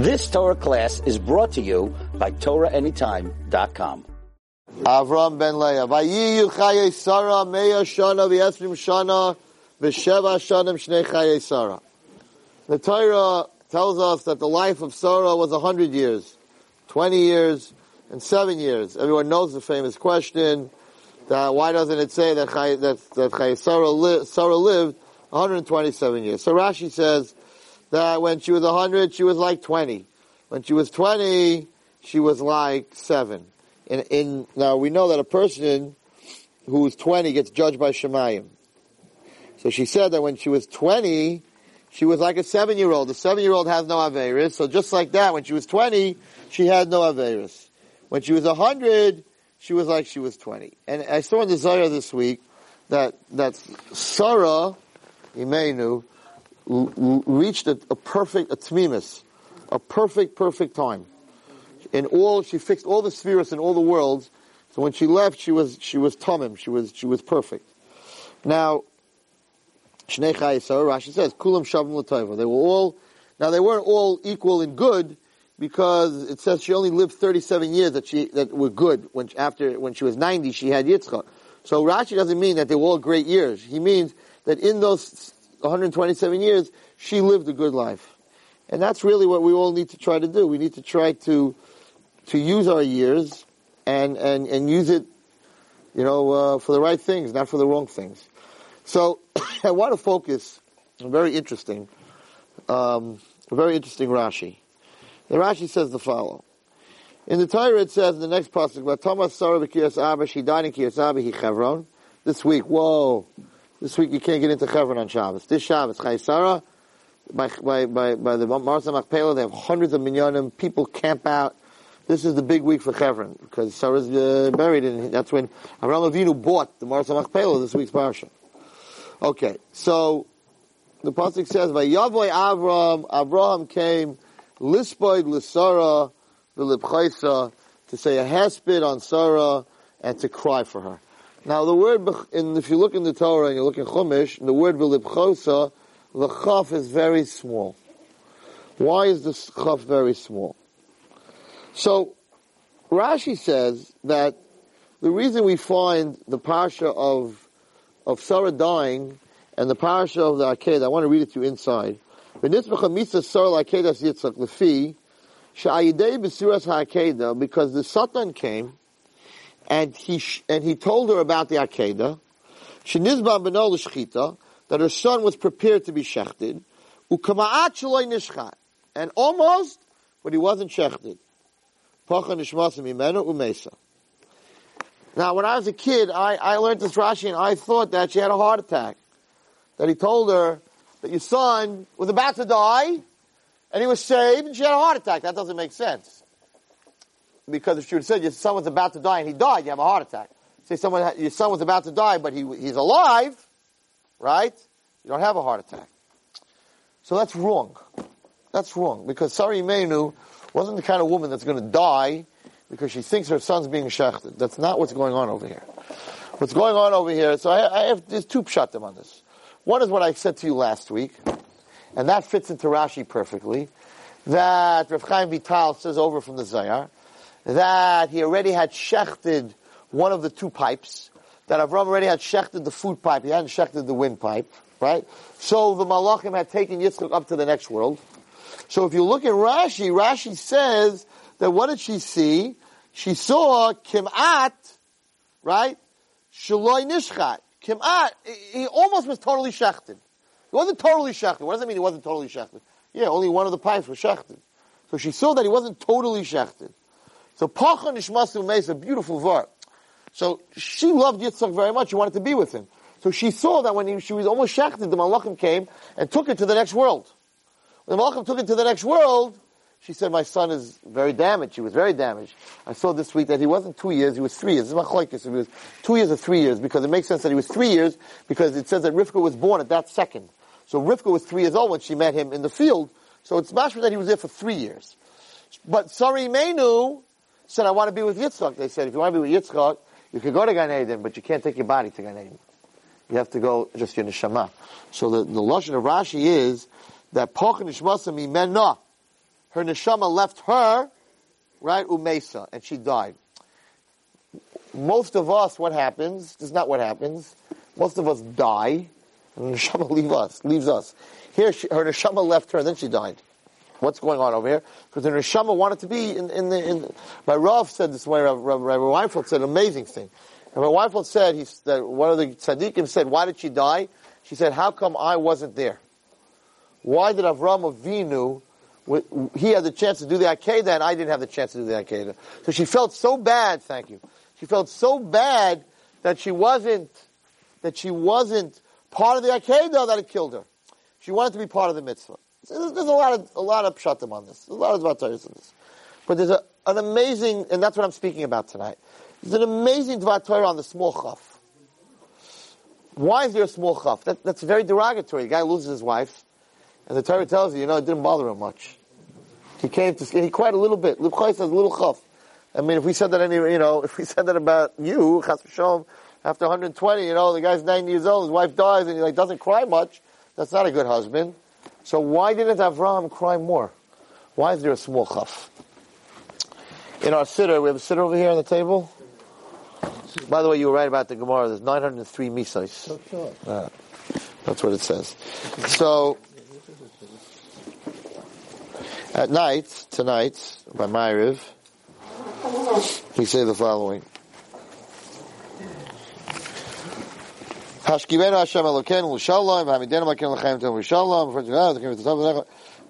This Torah class is brought to you by TorahAnytime.com. Avram ben Leah. Vayiyu chaye Sarah meya shana v'yesrim shana v'sheva shanim shnei chaye Sarah. The Torah tells us that the life of Sarah was a hundred years, twenty years, and seven years. Everyone knows the famous question that why doesn't it say that that, that Sarah, li, Sarah lived 127 years? So Rashi says that when she was 100, she was like 20. When she was 20, she was like 7. In, in, now we know that a person who's 20 gets judged by Shemayim. So she said that when she was 20, she was like a seven-year-old. The seven-year-old has no Averis, so just like that, when she was 20, she had no Averis. When she was 100, she was like she was 20. And I saw in the Zohar this week that, that Sarah, Imenu, reached a, a perfect, a tmimus, a perfect, perfect time. In all, she fixed all the spheres in all the worlds. So when she left, she was, she was tamim. She was, she was perfect. Now, Shnei Chayesar, Rashi says, Kulam Shavim L'Tayva. They were all, now they weren't all equal in good, because it says she only lived 37 years that she, that were good. When, after, when she was 90, she had Yitzchak. So Rashi doesn't mean that they were all great years. He means that in those 127 years, she lived a good life. And that's really what we all need to try to do. We need to try to, to use our years and, and, and use it, you know, uh, for the right things, not for the wrong things. So I want to focus, very interesting, um, very interesting Rashi. The Rashi says the following. In the Torah it says in the next pasuk, "Thomas Sarah Abba, she died in Kiryas Arba, he Chevron." This week, whoa, this week you can't get into Chevron on Shabbos. This Shabbos, Chay Sarah, by, by, by, by the Mearas Machpelah, they have hundreds of minyanim, people camp out. This is the big week for Chevron, because Sarah's uh, buried, and that's when Avraham Avinu bought the Mearas Machpelah, this week's parsha. Okay, so, the pasuk says, "Vayavoy Avram, Avraham came, Lisboid Lisara Vilibchaisa to say a haspid on Sarah and to cry for her. Now the word, in, if you look in the Torah and you look in Chumash, the word Vilibchaisa, the chaf is very small. Why is the chaf very small? So, Rashi says that the reason we find the parsha of, of Sarah dying and the parsha of the Akedah, I want to read it to you inside, because the Satan came and he and he told her about the Akedah, that her son was prepared to be shechted, and almost, but he wasn't shechted. Now, when I was a kid, I, I learned this Rashi and I thought that she had a heart attack. That he told her, that your son was about to die, and he was saved, and she had a heart attack. That doesn't make sense. Because if she would have said your son was about to die and he died, you have a heart attack. Say someone, your son was about to die, but he, he's alive, right? You don't have a heart attack. So that's wrong. That's wrong. Because Sari Menu wasn't the kind of woman that's going to die because she thinks her son's being shechted. That's not what's going on over here. What's going on over here, so I, I have, there's two pshatim on this. One is what I said to you last week, and that fits into Rashi perfectly, that Rav Chaim Vital says over from the Zohar, that he already had shechted one of the two pipes, that Avram already had shechted the food pipe, he hadn't shechted the wind pipe, right? So the Malachim had taken Yitzchak up to the next world. So if you look at Rashi, Rashi says that what did she see? She saw Kimat, right? Shaloi Nishchat. Kim'at, he almost was totally shechted. He wasn't totally shechted. What does that mean he wasn't totally shechted? Yeah, only one of the pipes was shechted. So she saw that he wasn't totally shechted. So Pacha Nishmasu Meis, a beautiful verse. So she loved Yitzchak very much. She wanted to be with him. So she saw that when he, she was almost shechted, the Malachim came and took her to the next world. When the Malachim took her to the next world, she said, my son is very damaged. He was very damaged. I saw this week that he wasn't two years, he was three years. This is. He was two years or three years because it makes sense that he was three years because it says that Rivka was born at that second. So Rivka was three years old when she met him in the field. So it's mashma that he was there for three years. But Sari Menu said, I want to be with Yitzchak. They said, if you want to be with Yitzchak, you can go to Gan Eden, but you can't take your body to Gan Eden. You have to go just your neshama. So the, the Lashon of Rashi is that Poch Nishmasam Imenah her neshama left her, right, umesa, and she died. Most of us, what happens, is not what happens, most of us die, and neshama leave us, leaves us. Here, she, her neshama left her, and then she died. What's going on over here? Because the neshama wanted to be in, in the, in, my Rav said this way, Rabbi Weinfeld said an amazing thing. Rabbi Weinfeld said, he, that one of the tzaddikim said, why did she die? She said, how come I wasn't there? Why did Avram Avinu, he had the chance to do the Akedah and I didn't have the chance to do the Akedah? So she felt so bad, thank you. She felt so bad that she wasn't, that she wasn't part of the Akedah that it killed her. She wanted to be part of the mitzvah. There's, there's a lot of, a lot of pshatim on this. There's a lot of dvatayos on this. But there's a, an amazing, and that's what I'm speaking about tonight. There's an amazing dvatayah on the small chaf. Why is there a small chaf? That, that's very derogatory. The guy loses his wife. And the Torah tells you, you know, it didn't bother him much. He came to, he cried a little bit. Libchai says a little chaf. I mean, if we said that any, you know, if we said that about you, chas v'shalom, after 120, you know, the guy's 90 years old, his wife dies, and he like doesn't cry much. That's not a good husband. So why didn't Avram cry more? Why is there a small chaf? In our siddur, we have a siddur over here on the table. By the way, you were right about the Gemara. There's 903 misais. Uh, that's what it says. So, at night, tonight, by Ma'ariv, we say the following.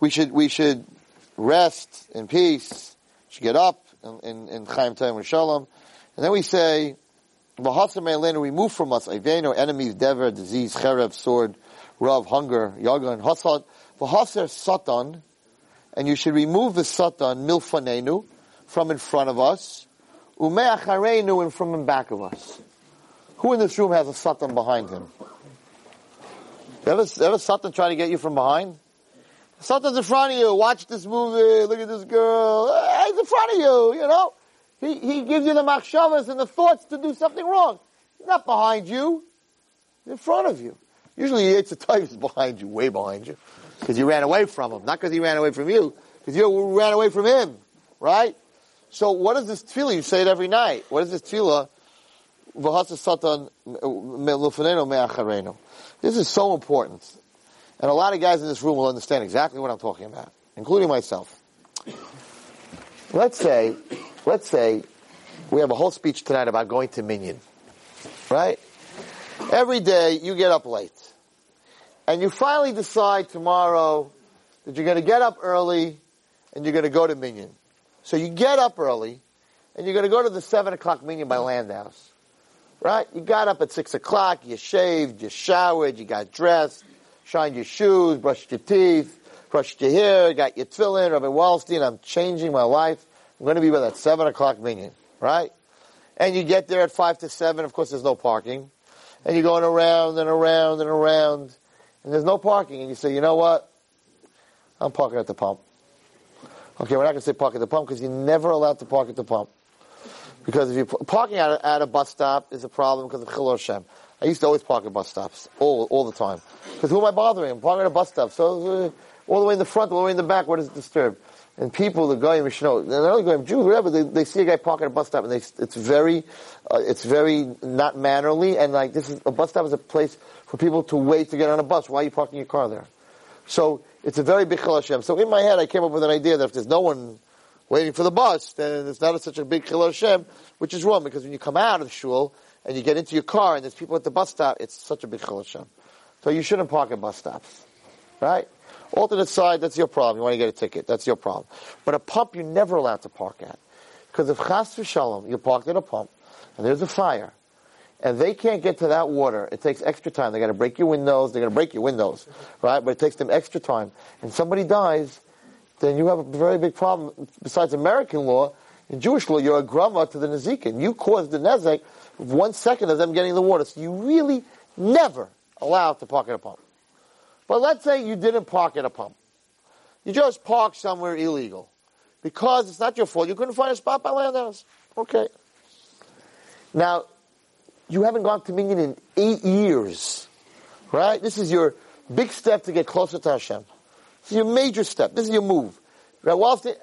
We should, we should rest in peace, should get up in, in, in Chaim Taim Shalom. And then we say, remove from us, Aveno, enemies, dever, disease, cherev, sword, rav, hunger, yagan, hasad, v'haser satan, and you should remove the satan milfanenu from in front of us, umeacharenu and from in back of us. Who in this room has a satan behind him? Ever, ever satan try to get you from behind? Satan's in front of you. Watch this movie. Look at this girl. He's in front of you. You know, he he gives you the machshavas and the thoughts to do something wrong. He's not behind you. He's in front of you. Usually, it's the type is behind you, way behind you because you ran away from him, not because he ran away from you, because you ran away from him, right? So what is this tefillah? You say it every night. What is this tefillah? This is so important. And a lot of guys in this room will understand exactly what I'm talking about, including myself. Let's say, let's say we have a whole speech tonight about going to Minyan. Right? Every day you get up late and you finally decide tomorrow that you're going to get up early and you're going to go to Minyan. So you get up early and you're going to go to the 7 o'clock Minyan by Landhaus. Right? You got up at 6 o'clock, you shaved, you showered, you got dressed, shined your shoes, brushed your teeth, brushed your hair, got your tefillin, Rabbi Wallerstein, I'm changing my life. I'm going to be by that 7 o'clock Minyan. Right? And you get there at 5 to 7, of course there's no parking. And you're going around and around and around and there's no parking, and you say, you know what? I'm parking at the pump. Okay, we're not going to say park at the pump because you're never allowed to park at the pump. Because if you're parking at a, at a bus stop is a problem because of Chilor Shem. I used to always park at bus stops all all the time. Because who am I bothering? I'm parking at a bus stop. So uh, all the way in the front, all the way in the back, what is disturbed? And people, the guy in Mishnah, they're not only going Jews, whatever, they, they see a guy parking at a bus stop and they, it's very, uh, it's very not mannerly and like this is, a bus stop is a place for people to wait to get on a bus. Why are you parking your car there? So it's a very big Hashem. So in my head, I came up with an idea that if there's no one waiting for the bus, then it's not a, such a big chil Hashem, which is wrong because when you come out of the shul and you get into your car and there's people at the bus stop, it's such a big chil Hashem. So you shouldn't park at bus stops, right? Alternate side, that's your problem. You want to get a ticket, that's your problem. But a pump, you're never allowed to park at. Because if chas v'shalom, you're parked at a pump, and there's a fire, and they can't get to that water. It takes extra time. They got to break your windows. They're going to break your windows, right? But it takes them extra time. And somebody dies, then you have a very big problem. Besides American law, in Jewish law, you're a grama to the Nezikin. You caused the nezek one second of them getting the water. So you really never allow to park at a pump. But let's say you didn't park at a pump. You just parked somewhere illegal. Because it's not your fault. You couldn't find a spot by Landhaus. Okay. Now, you haven't gone to Minyan in eight years, right? This is your big step to get closer to Hashem. This is your major step. This is your move. I went to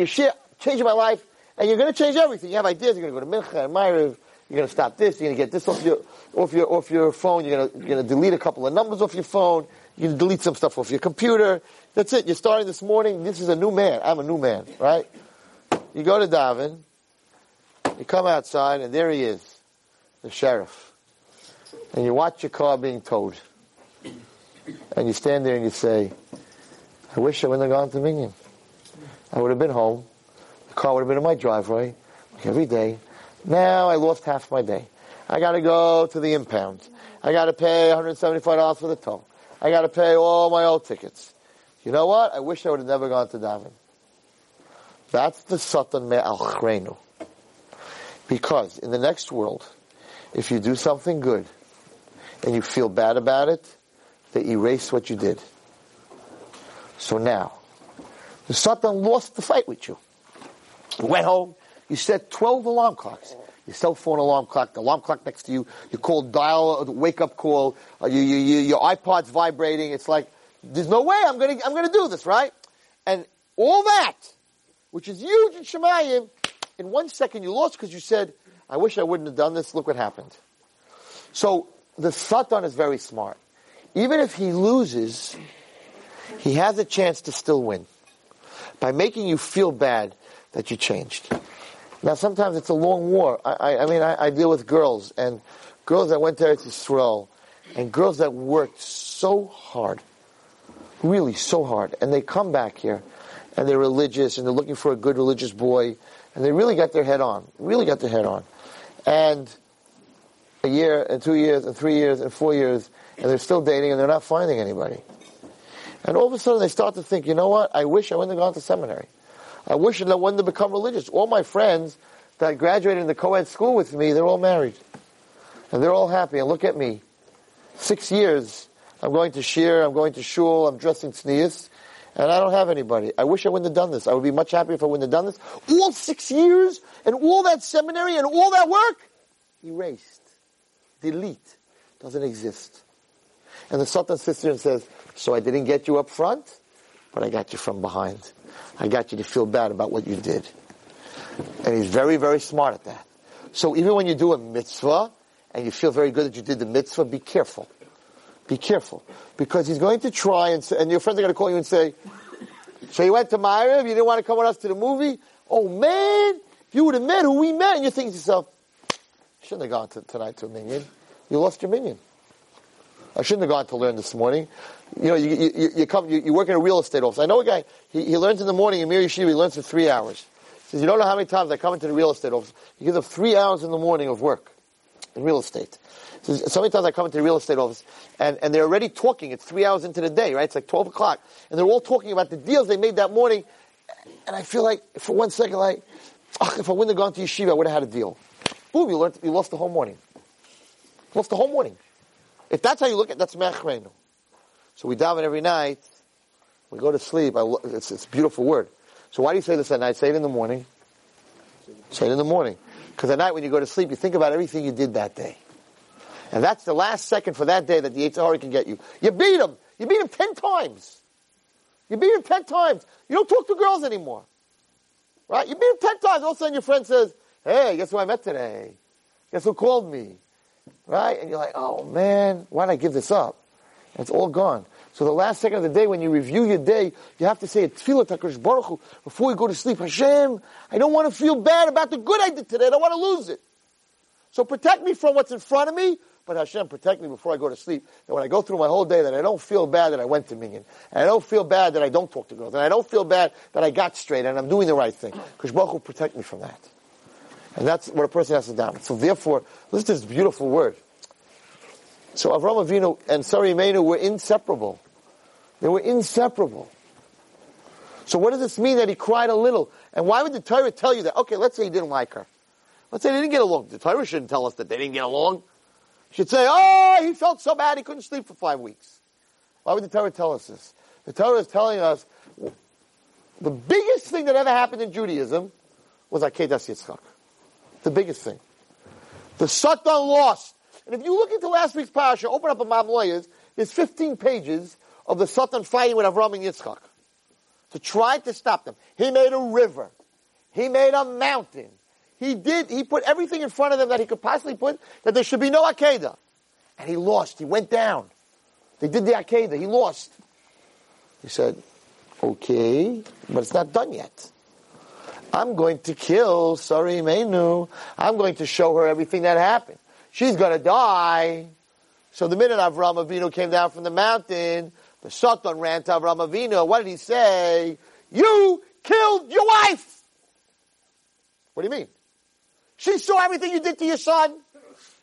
Yeshia, changing my life, and you're going to change everything. You have ideas. You're going to go to Mincha and Ma'ariv. You're going to stop this. You're going to get this off your off your off your phone. You're going to you're going to delete a couple of numbers off your phone. You're going to delete some stuff off your computer. That's it. You're starting this morning. This is a new man. I'm a new man, right? You go to daven. You come outside, and there he is, the sheriff. And you watch your car being towed. And you stand there and you say, I wish I wouldn't have gone to Minyan. I would have been home. The car would have been in my driveway like every day. Now I lost half my day. I got to go to the impound. I got to pay $175 for the toll. I got to pay all my old tickets. You know what? I wish I would have never gone to daven. That's the Satan Me'al Because in the next world, if you do something good and you feel bad about it, they erase what you did. So now, the Satan lost the fight with you. You went home, you set 12 alarm clocks. Your cell phone alarm clock, the alarm clock next to you, you call dial, wake up call, uh, you, you, you, your iPod's vibrating. It's like, there's no way I'm gonna, I'm gonna do this, right? And all that, which is huge in Shemayim, in one second you lost because you said, I wish I wouldn't have done this, look what happened. So, the Satan is very smart. Even if he loses, he has a chance to still win by making you feel bad that you changed. Now, sometimes it's a long war. I, I, I mean, I, I, deal with girls and girls that went there to Israel and girls that worked so hard, really so hard, and they come back here and they're religious and they're looking for a good religious boy and they really got their head on, really got their head on. And a year and two years and three years and four years and they're still dating and they're not finding anybody. And all of a sudden they start to think, you know what? I wish I wouldn't have gone to seminary. I wish I wouldn't have become religious. All my friends that graduated in the co-ed school with me, they're all married. And they're all happy. And look at me. Six years, I'm going to shir, I'm going to shul, I'm dressing tznius, and I don't have anybody. I wish I wouldn't have done this. I would be much happier if I wouldn't have done this. All six years, and all that seminary, and all that work, erased. Delete. Doesn't exist. And the Sultan sister says, so I didn't get you up front, but I got you from behind. I got you to feel bad about what you did. And he's very, very smart at that. So even when you do a mitzvah, and you feel very good that you did the mitzvah, be careful. Be careful. Because he's going to try and, say, and your friends are going to call you and say, so you went to Ma'ariv, you didn't want to come with us to the movie? Oh man, if you would have met who we met, and you're thinking to yourself, shouldn't have gone to, tonight to a minyan. You lost your minyan. I shouldn't have gone to learn this morning. You know, you, you, you come, you, you, work in a real estate office. I know a guy, he, he learns in the morning in Mir Yeshiva, he learns for three hours. He says, you don't know how many times I come into the real estate office. He gives them three hours in the morning of work in real estate. Says, so many times I come into the real estate office and, and they're already talking. It's three hours into the day, right? It's like 12 o'clock. And they're all talking about the deals they made that morning. And I feel like, for one second, like, oh, if I wouldn't have gone to yeshiva, I would have had a deal. Boom, you, learned, you lost the whole morning. lost the whole morning. If that's how you look at it, that's mechreinu. So we daven every night. We go to sleep. I, it's, it's a beautiful word. So why do you say this at night? Say it in the morning. Say it in the morning. Because at night when you go to sleep, you think about everything you did that day. And that's the last second for that day that the Yetzer can get you. You beat him. You beat him ten times. You beat him ten times. You don't talk to girls anymore. Right? You beat him ten times. All of a sudden your friend says, hey, guess who I met today? Guess who called me? Right? And you're like, oh man, why did I give this up? It's all gone. So the last second of the day, when you review your day, you have to say a tefillah Takash Baruch before you go to sleep. Hashem, I don't want to feel bad about the good I did today. I don't want to lose it. So protect me from what's in front of me, but Hashem, protect me before I go to sleep. That when I go through my whole day, that I don't feel bad that I went to Minyan. And I don't feel bad that I don't talk to girls. And I don't feel bad that I got straight and I'm doing the right thing. Because Baruch protect me from that. And that's what a person has to do. So therefore, listen to this beautiful word. So Avram Avinu and Sarah Imeinu were inseparable. They were inseparable. So what does this mean that he cried a little? And why would the Torah tell you that? Okay, let's say he didn't like her. Let's say they didn't get along. The Torah shouldn't tell us that they didn't get along. It should say, oh, he felt so bad he couldn't sleep for five weeks. Why would the Torah tell us this? The Torah is telling us the biggest thing that ever happened in Judaism was Akedas Yitzchak. The biggest thing. The Satan lost. And if you look into last week's parasha, open up a Me'am Lo'ez, there's 15 pages of the Satan fighting with Avram and Yitzchak. to try to stop them. He made a river. He made a mountain. He did, he put everything in front of them that he could possibly put, that there should be no Akedah. And he lost. He went down. They did the Akedah. He lost. He said, okay, but it's not done yet. I'm going to kill Sari Menu. I'm going to show her everything that happened. She's going to die. So the minute Avram Avinu came down from the mountain, the Satan ran to Avram Avinu. What did he say? You killed your wife. What do you mean? She saw everything you did to your son.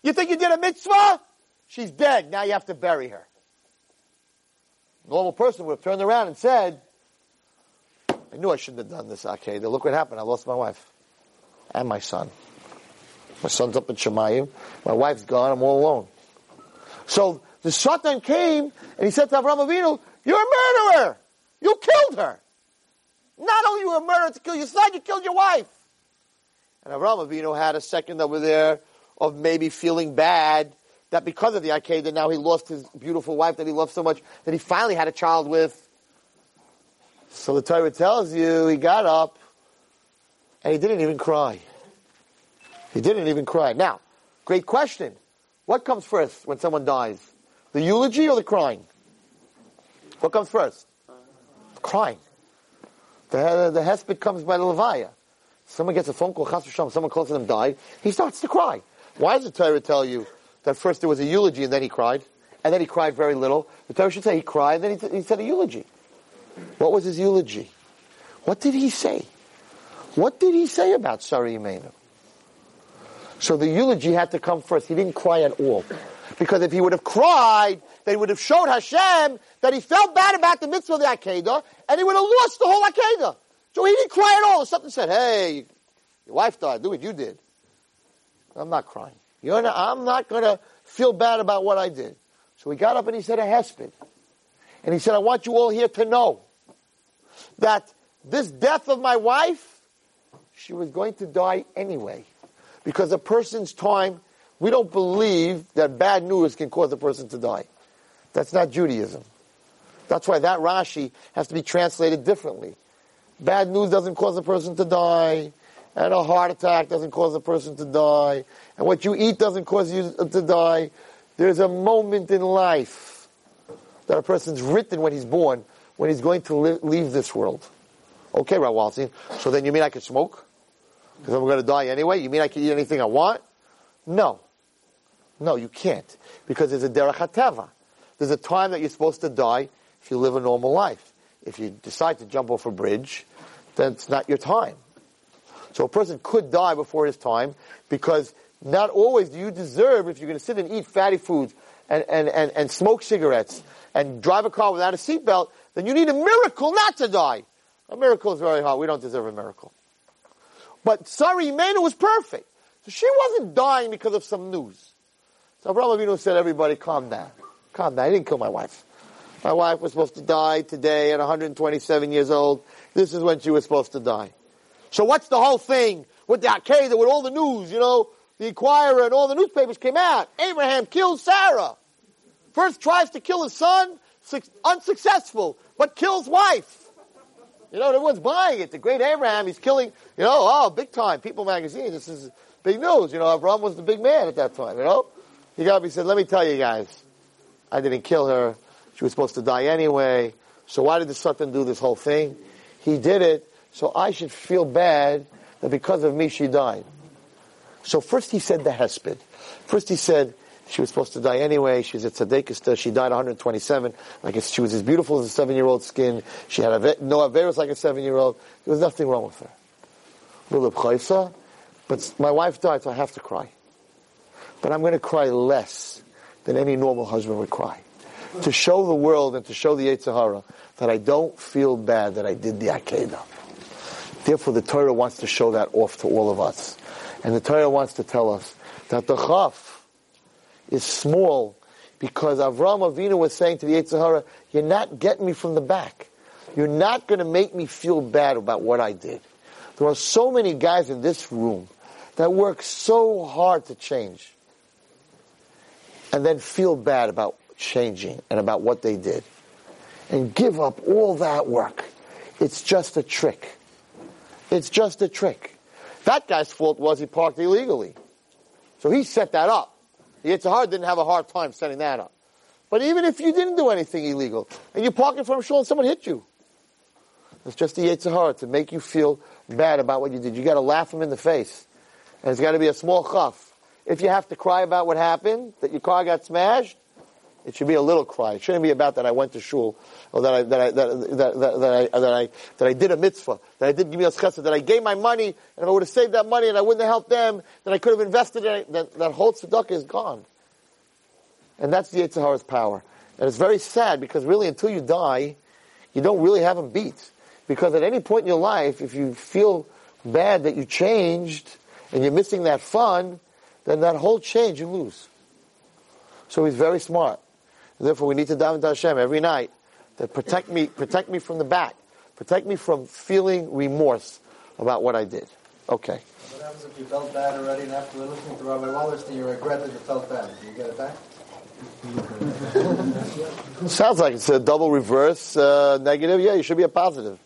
You think you did a mitzvah? She's dead. Now you have to bury her. Normal person would have turned around and said, I knew I shouldn't have done this, Akedah. Look what happened. I lost my wife. And my son. My son's up in Shemayim. My wife's gone. I'm all alone. So the Satan came and he said to Avraham Avinu, you're a murderer. You killed her. Not only you a murderer to kill your son, you killed your wife. And Avraham Avinu had a second over there of maybe feeling bad that because of the Akedah now he lost his beautiful wife that he loved so much that he finally had a child with. So the Torah tells you he got up and he didn't even cry. He didn't even cry. Now, great question. What comes first when someone dies? The eulogy or the crying? What comes first? Crying. The, the hesped comes by the levaya. Someone gets a phone call, someone close to them died, he starts to cry. Why does the Torah tell you that first there was a eulogy and then he cried? And then he cried very little. The Torah should say he cried then he, he said a eulogy. What was his eulogy? What did he say? What did he say about Sari Imenu? So the eulogy had to come first. He didn't cry at all. Because if he would have cried, they would have showed Hashem that he felt bad about the mitzvah of the Akedah, and he would have lost the whole Akedah. So he didn't cry at all. Something said, hey, your wife died, do what you did. I'm not crying. Not, I'm not going to feel bad about what I did. So he got up and he said a hesped. And he said, I want you all here to know that this death of my wife, she was going to die anyway. Because a person's time, we don't believe that bad news can cause a person to die. That's not Judaism. That's why that Rashi has to be translated differently. Bad news doesn't cause a person to die, and a heart attack doesn't cause a person to die, and what you eat doesn't cause you to die. There's a moment in life that a person's written when he's born, when he's going to li- leave this world. Okay, Rawalsi, so then you mean I could smoke? Because I'm going to die anyway? You mean I can eat anything I want? No. No, you can't. Because there's a derech hateva. There's a time that you're supposed to die if you live a normal life. If you decide to jump off a bridge, then it's not your time. So a person could die before his time because not always do you deserve, if you're going to sit and eat fatty foods and, and, and, and smoke cigarettes and drive a car without a seatbelt, then you need a miracle not to die. A miracle is very hard. We don't deserve a miracle. But Sari Imenu was perfect. So she wasn't dying because of some news. So Abraham Avinu said, everybody calm down. Calm down. I didn't kill my wife. My wife was supposed to die today at 127 years old. This is when she was supposed to die. So what's the whole thing with the Akedah, with all the news, you know? The Inquirer and all the newspapers came out. Abraham kills Sarah. First tries to kill his son, unsuccessful, but kills wife. You know, everyone's buying it. The great Abraham, he's killing, you know, oh, big time. People magazine, this is big news. You know, Abraham was the big man at that time, you know? He got he said, let me tell you guys, I didn't kill her. She was supposed to die anyway. So why did the Satan do this whole thing? He did it, so I should feel bad that because of me she died. So first he said the hesped. First he said, she was supposed to die anyway. She's a tzaddik. She died 127. Like she was as beautiful as a seven-year-old skin. She had a, no averos like a seven-year-old. There was nothing wrong with her. But my wife died, so I have to cry. But I'm going to cry less than any normal husband would cry. To show the world and to show the Yetzer Hara that I don't feel bad that I did the Akedah. Therefore, the Torah wants to show that off to all of us. And the Torah wants to tell us that the Chaf, is small because Avram Avinu was saying to the Yetzer Hara, you're not getting me from the back. You're not going to make me feel bad about what I did. There are so many guys in this room that work so hard to change and then feel bad about changing and about what they did and give up all that work It's just a trick. It's just a trick. That guy's fault was he parked illegally. So he set that up. Yetzer didn't have a hard time setting that up. But even if you didn't do anything illegal, and you're parking from shul and someone hit you, it's just the Yetzer to make you feel bad about what you did. You gotta laugh him in the face. And it's gotta be a small chaf. If you have to cry about what happened, that your car got smashed, it should be a little cry. It shouldn't be about that I went to shul, or that I, that I, that, that, that, that I, that I, that I did a mitzvah, that I did give me a chesed, that I gave my money, and if I would have saved that money and I wouldn't have helped them, then I could have invested in it, that, that whole tzedakah is gone. And that's the Yetzer's power. And it's very sad because really until you die, you don't really have him beat. Because at any point in your life, if you feel bad that you changed and you're missing that fun, then that whole change you lose. So he's very smart. Therefore, we need to daven to Hashem every night that protect me, protect me from the back, protect me from feeling remorse about what I did. Okay. What happens if you felt bad already, and after listening to Rabbi Wallerstein, you regret that you felt bad? Do you get it back? Sounds like it's a double reverse uh, negative. Yeah, you should be a positive.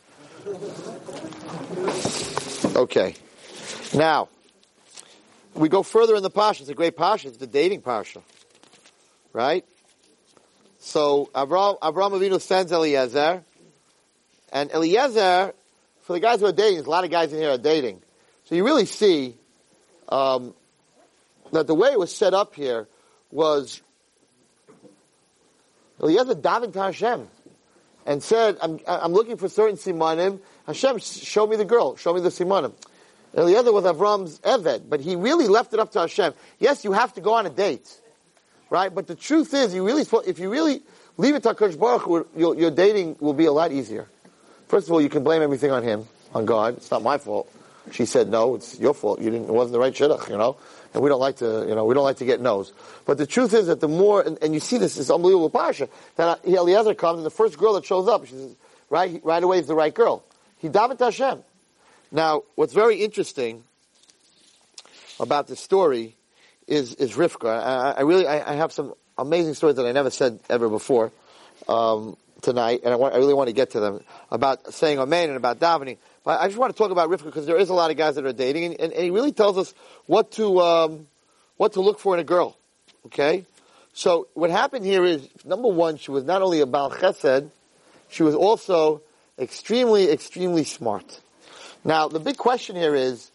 Okay. Now, we go further in the parsha. It's a great parsha. It's the dating parsha, right? So Avram, Avram Avinu sends Eliezer, and Eliezer, for the guys who are dating, there's a lot of guys in here are dating. So you really see um, that the way it was set up here was Eliezer davened to Hashem and said, I'm, I'm looking for certain simanim. Hashem, show me the girl, show me the simanim. Eliezer was Avram's Eved, but he really left it up to Hashem. Yes, you have to go on a date, right? But the truth is, you really, if you really leave it to HaKadosh Baruch your, your dating will be a lot easier. First of all, you can blame everything on him, on God. It's not my fault. She said no, it's your fault. You didn't, it wasn't the right shidduch, you know? And we don't like to, you know, we don't like to get no's. But the truth is that the more, and, and you see this, this unbelievable parsha, that Eliezer comes and the first girl that shows up, she says, right, right away is the right girl. He davened Hashem. Now, what's very interesting about this story is, is Rivka. I, I really, I, I, have some amazing stories that I never said ever before, um, tonight, and I, want, I really want to get to them about saying Amen and about davening. But I just want to talk about Rivka because there is a lot of guys that are dating, and, and, and he really tells us what to um, what to look for in a girl. Okay, so what happened here is number one, she was not only a Baal Chesed, she was also extremely, extremely smart. Now the big question here is,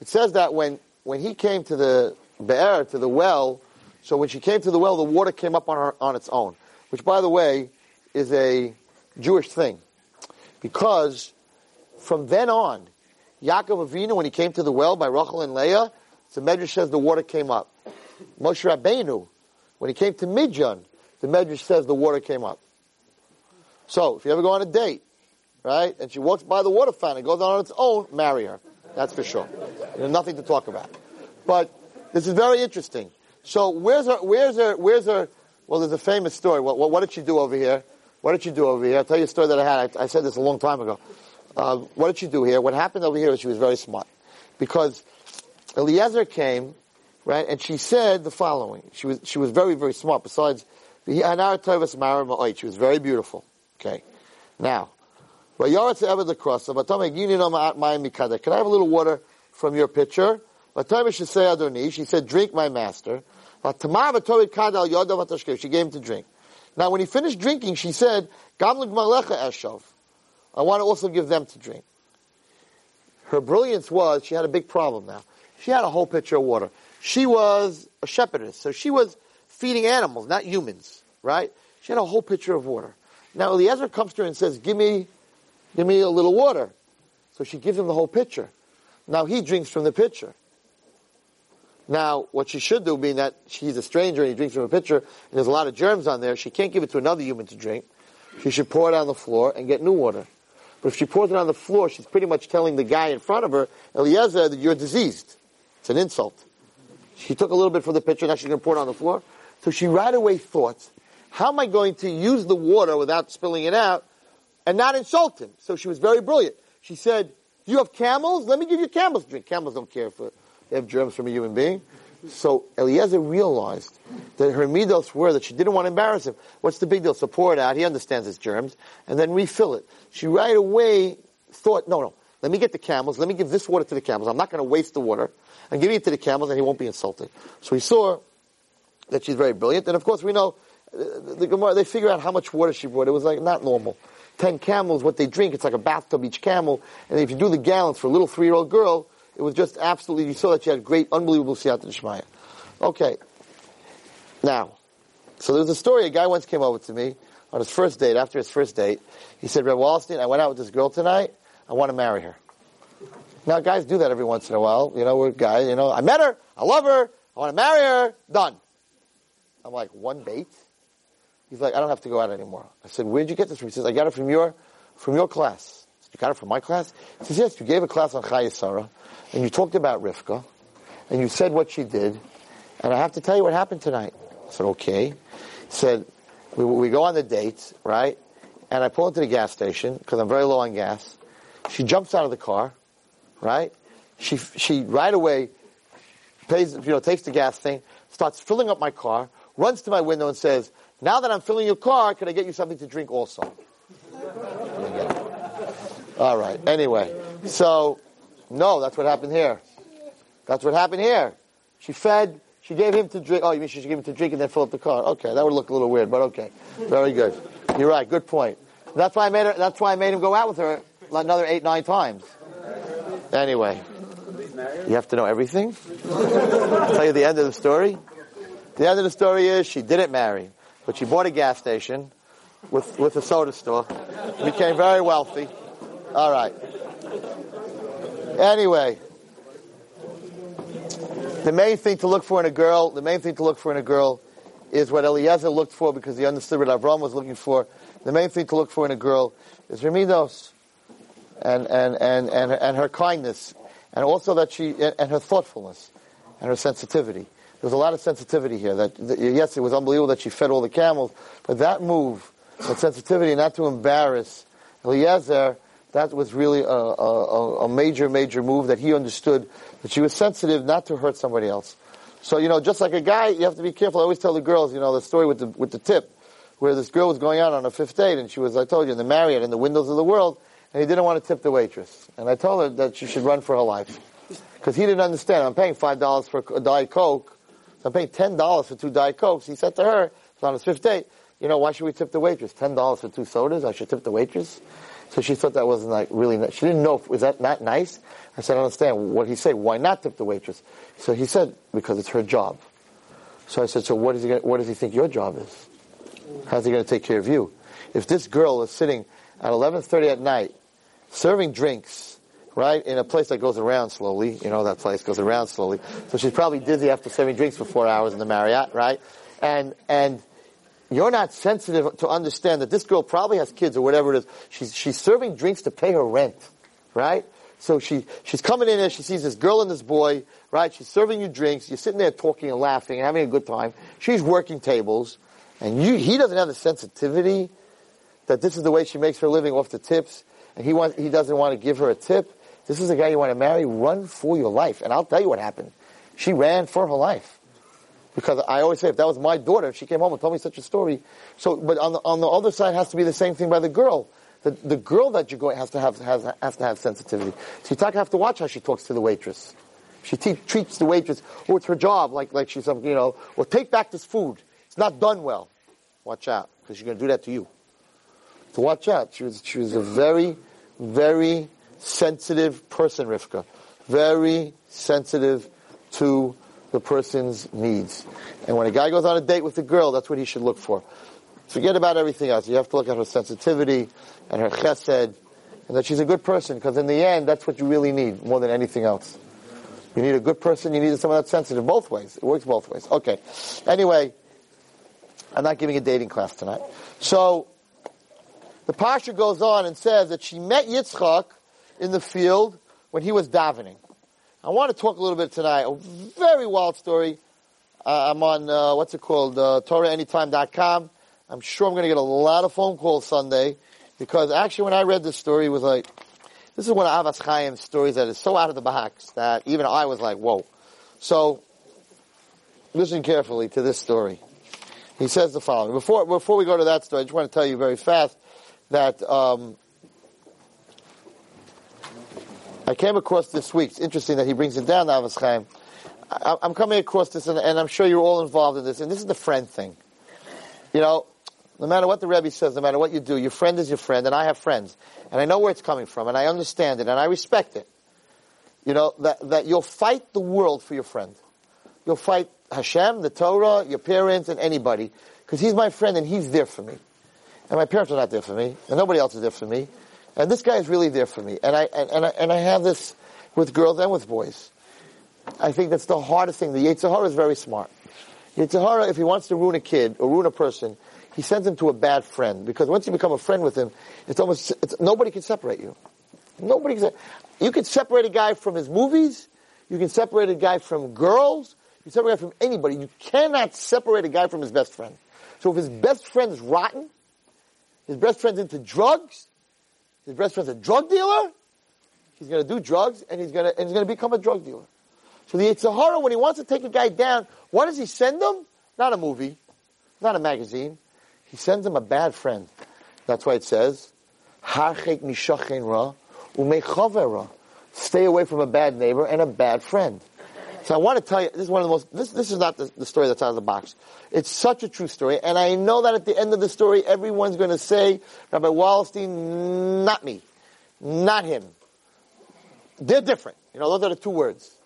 it says that when when he came to the Be'er to the well, so when she came to the well, the water came up on her on its own, which by the way is a Jewish thing, because from then on, Yaakov Avinu, when he came to the well by Rachel and Leah, the Medrash says the water came up. Moshe Rabbeinu, when he came to Midjan, the Medrash says the water came up. So, if you ever go on a date, right, and she walks by the water fountain, it goes on its own, marry her. That's for sure. There's nothing to talk about. But this is very interesting. So, where's her, where's her, where's her, well, there's a famous story. What, what, what did she do over here? What did she do over here? I'll tell you a story that I had. I, I said this a long time ago. Uh, what did she do here? What happened over here is she was very smart. Because Eliezer came, right, and she said the following. She was, she was very, very smart. Besides, she was very beautiful. Okay. Now, can I have a little water from your pitcher? She said, drink my master. She gave him to drink. Now, when he finished drinking, she said, I want to also give them to drink. Her brilliance was she had a big problem now. She had a whole pitcher of water. She was a shepherdess, so she was feeding animals, not humans, right? She had a whole pitcher of water. Now Eliezer comes to her and says, "Give me, give me a little water." So she gives him the whole pitcher. Now he drinks from the pitcher. Now, what she should do, being that she's a stranger and he drinks from a pitcher, and there's a lot of germs on there, she can't give it to another human to drink. She should pour it on the floor and get new water. But if she pours it on the floor, she's pretty much telling the guy in front of her, Eliezer, that you're diseased. It's an insult. She took a little bit from the pitcher, now she's going to pour it on the floor. So she right away thought, how am I going to use the water without spilling it out and not insult him? So she was very brilliant. She said, you have camels? Let me give you camels to drink. Camels don't care for, they have germs from a human being. So Eliezer realized that her midos were that she didn't want to embarrass him. What's the big deal? So pour it out. He understands his germs, and then refill it. She right away thought, no, no, let me get the camels. Let me give this water to the camels. I'm not going to waste the water. I'm giving it to the camels, and he won't be insulted. So he saw that she's very brilliant, and of course we know uh, the Gemara. They figure out how much water she brought. It was like not normal. Ten camels, what they drink, it's like a bathtub each camel. And if you do the gallons for a little three-year-old girl, it was just absolutely, you saw that she had great, unbelievable siyat Shmaya. Okay. Now, so there was a story, a guy once came over to me on his first date, after his first date. He said, Reb Wallerstein, I went out with this girl tonight. I want to marry her. Now, guys do that every once in a while. You know, we're guys, you know, I met her, I love her, I want to marry her, done. I'm like, one date? He's like, I don't have to go out anymore. I said, where'd you get this from? He says, I got it from your, from your class. Said, you got it from my class? He says, yes, you gave a class on Chayei Sarah, and you talked about Rivka, and you said what she did, and I have to tell you what happened tonight. I said, okay. He said, we, we go on the date, right? And I pull into the gas station, because I'm very low on gas. She jumps out of the car, right? She, she right away pays, you know, takes the gas thing, starts filling up my car, runs to my window and says, now that I'm filling your car, can I get you something to drink also? All right. Anyway, so no, that's what happened here. That's what happened here. She fed. She gave him to drink. Oh, you mean she give him to drink and then fill up the car? Okay, that would look a little weird, but okay, very good. You're right. Good point. That's why I made her. That's why I made him go out with her another eight, nine times. Anyway, you have to know everything. I'll tell you the end of the story. The end of the story is she didn't marry, but she bought a gas station with with a soda store, became very wealthy. All right. Anyway, the main thing to look for in a girl, the main thing to look for in a girl is what Eliezer looked for because he understood what Avram was looking for. The main thing to look for in a girl is Remidos and, and, and, and, and her kindness and also that she, and her thoughtfulness and her sensitivity. There was a lot of sensitivity here. That, that, yes, it was unbelievable that she fed all the camels, but that move, that sensitivity, not to embarrass Eliezer, that was really a, a, a, major, major move that he understood that she was sensitive not to hurt somebody else. So, you know, just like a guy, you have to be careful. I always tell the girls, you know, the story with the, with the tip, where this girl was going out on a fifth date and she was, I told you, in the Marriott, in the windows of the world, and he didn't want to tip the waitress. And I told her that she should run for her life. Because he didn't understand. I'm paying $5 for a Diet Coke. So I'm paying $10 for two Diet Cokes. He said to her, it's on his fifth date, you know, why should we tip the waitress? $10 for two sodas? I should tip the waitress? So she thought that wasn't like really. Nice. She didn't know if was that not nice. I said, I understand. What he say? Why not tip the waitress? So he said because it's her job. So I said, so what, is he gonna, what does he think your job is? How's he going to take care of you? If this girl is sitting at 11:30 at night serving drinks, right, in a place that goes around slowly, you know that place goes around slowly. So she's probably dizzy after serving drinks for four hours in the Marriott, right? And and you're not sensitive to understand that this girl probably has kids or whatever it is. She's, she's serving drinks to pay her rent, right? So she, she's coming in and she sees this girl and this boy, right? She's serving you drinks, you're sitting there talking and laughing and having a good time. She's working tables, and you, he doesn't have the sensitivity that this is the way she makes her living off the tips, and he wants, he doesn't want to give her a tip. This is a guy you want to marry, run for your life. And I'll tell you what happened. She ran for her life. Because I always say, if that was my daughter, if she came home and told me such a story. So, but on the, on the other side has to be the same thing by the girl. The, the girl that you're going has to have, has, has to have sensitivity. So you have to watch how she talks to the waitress. She te- treats the waitress, oh, it's her job, like, like she's some, you know, or take back this food. It's not done well. Watch out, because she's going to do that to you. So watch out. She was, she was a very, very sensitive person, Rivka. Very sensitive to the person's needs. And when a guy goes on a date with a girl, that's what he should look for. Forget about everything else. You have to look at her sensitivity and her chesed, and that she's a good person, because in the end, that's what you really need more than anything else. You need a good person, you need someone that's sensitive both ways. It works both ways. Okay. Anyway, I'm not giving a dating class tonight. So, the Parsha goes on and says that she met Yitzchak in the field when he was davening. I want to talk a little bit tonight. A very wild story. Uh, I'm on, uh, what's it called, uh, TorahAnytime.com. I'm sure I'm going to get a lot of phone calls Sunday because actually when I read this story, it was like, this is one of Avos Chaim's stories that is so out of the box that even I was like, whoa. So, listen carefully to this story. He says the following. Before, before we go to that story, I just want to tell you very fast that um, I came across this week. It's interesting that he brings it down, Avos Chaim. I, I'm coming across this, and, and I'm sure you're all involved in this, and this is the friend thing. You know, no matter what the Rebbe says, no matter what you do, your friend is your friend, and I have friends, and I know where it's coming from, and I understand it, and I respect it. You know, that, that you'll fight the world for your friend. You'll fight Hashem, the Torah, your parents, and anybody, because he's my friend and he's there for me. And my parents are not there for me, and nobody else is there for me. And this guy is really there for me. And I, and, and I, and I have this with girls and with boys. I think that's the hardest thing. The Yetzer Hara is very smart. Yetzer Hara, if he wants to ruin a kid or ruin a person, he sends him to a bad friend. Because once you become a friend with him, it's almost, it's, nobody can separate you. Nobody can, you can separate a guy from his movies. You can separate a guy from girls. You can separate a guy from anybody. You cannot separate a guy from his best friend. So if his best friend is rotten, his best friend's into drugs, his best friend's a drug dealer, he's going to do drugs and he's going to and he's going to become a drug dealer. So the Yetzer Hara, when he wants to take a guy down, what does he send him? Not a movie, not a magazine. He sends him a bad friend. That's why it says, "Harchek mishachen ra umechavera." Stay away from a bad neighbor and a bad friend. So I want to tell you, this is one of the most, this, this is not the, the story that's out of the box. It's such a true story, and I know that at the end of the story, everyone's going to say, Rabbi Wallerstein, not me. Not him. They're different. You know, those are the two words.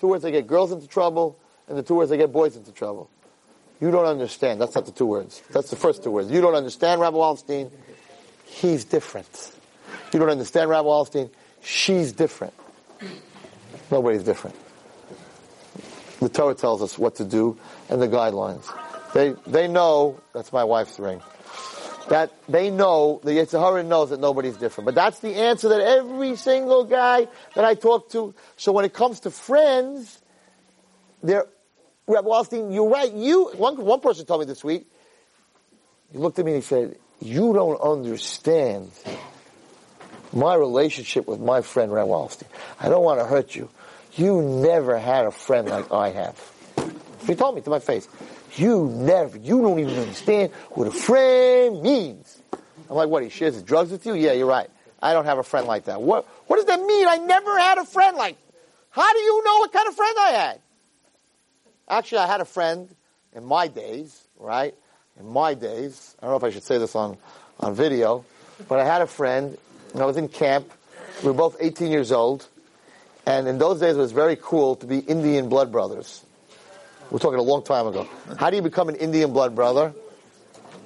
Two words that get girls into trouble, and the two words that get boys into trouble. You don't understand. That's not the two words. That's the first two words. You don't understand Rabbi Wallerstein. He's different. You don't understand Rabbi Wallerstein. She's different. Nobody's different. The Torah tells us what to do and the guidelines. They, they know, that's my wife's ring, that they know, the Yetzer Hara knows that nobody's different. But that's the answer that every single guy that I talk to, so when it comes to friends, they're, Rabbi Wallerstein, you're right, you, one, one person told me this week, he looked at me and he said, you don't understand my relationship with my friend Reb Wallerstein. I don't want to hurt you. You never had a friend like I have. He told me to my face. You never, you don't even understand what a friend means. I'm like, what, he shares his drugs with you? Yeah, you're right. I don't have a friend like that. What, what does that mean? I never had a friend like, how do you know what kind of friend I had? Actually, I had a friend in my days, right? In my days, I don't know if I should say this on, on video, but I had a friend, and I was in camp. We were both 18 years old, and in those days it was very cool to be Indian blood brothers. We're talking a long time ago. How do you become an Indian blood brother?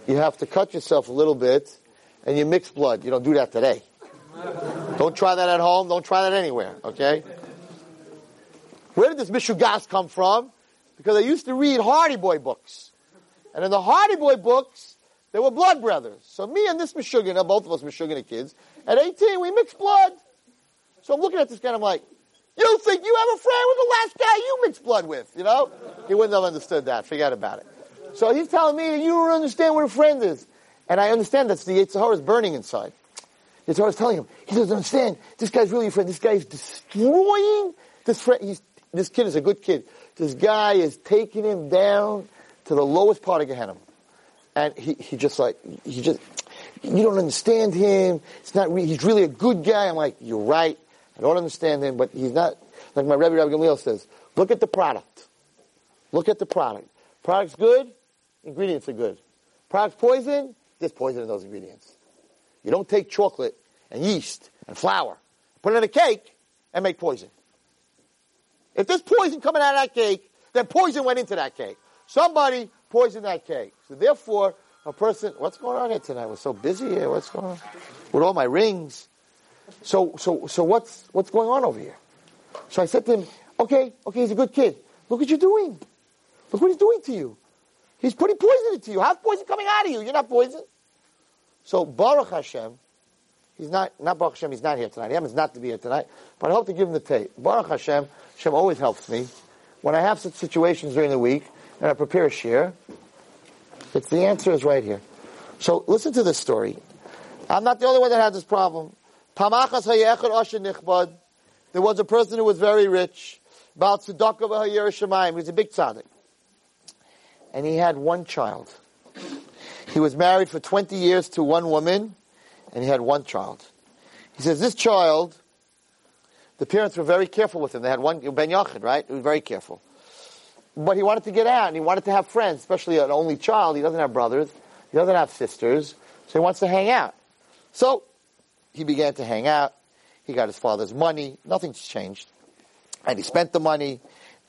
You have to cut yourself a little bit, and you mix blood. You don't do that today. Don't try that at home. Don't try that anywhere. Okay? Where did this Mishugas come from? Because I used to read Hardy Boy books. And in the Hardy Boy books, they were blood brothers. So me and this Meshuggah, uh, both of us Meshuggah kids, at 18, we mixed blood. So I'm looking at this guy and I'm like, you think you have a friend with the last guy you mixed blood with, you know? He wouldn't have understood that. Forget about it. So he's telling me you don't understand what a friend is. And I understand that's the Yetzer Hara is burning inside. Yetzer Hara is telling him, he doesn't understand. This guy's really a friend. This guy's destroying this friend. He's, this kid is a good kid. This guy is taking him down to the lowest part of Gehenna. And he, he just like, he just, you don't understand him. It's not, re- he's really a good guy. I'm like, you're right. Don't understand him, but he's not, like my Rebbe Rabbi Gamliel says, look at the product. Look at the product. Product's good, ingredients are good. Product's poison, there's poison in those ingredients. You don't take chocolate and yeast and flour, put it in a cake, and make poison. If there's poison coming out of that cake, then poison went into that cake. Somebody poisoned that cake. So therefore, a person, what's going on here tonight? We're so busy here. What's going on? With all my rings. So, so, so what's, what's going on over here? So I said to him, okay, okay, he's a good kid. Look what you're doing. Look what he's doing to you. He's putting poison into you. How's poison coming out of you? You're not poison. So Baruch Hashem, he's not, not Baruch Hashem, he's not here tonight. He happens not to be here tonight, but I hope to give him the tape. Baruch Hashem, Hashem always helps me. When I have such situations during the week, and I prepare a share, it's the answer is right here. So listen to this story. I'm not the only one that had this problem. Pamachas hayechad asher nichbad. There was a person who was very rich. About tzedakah v'hayir shemayim. He was a big tzaddik. and he had one child. He was married for 20 years to one woman, and he had one child. He says, this child, the parents were very careful with him. They had one, Ben Yachid, right? He was very careful. But he wanted to get out, and he wanted to have friends, especially an only child. He doesn't have brothers. He doesn't have sisters. So he wants to hang out. So he began to hang out. He got his father's money. Nothing's changed. And he spent the money.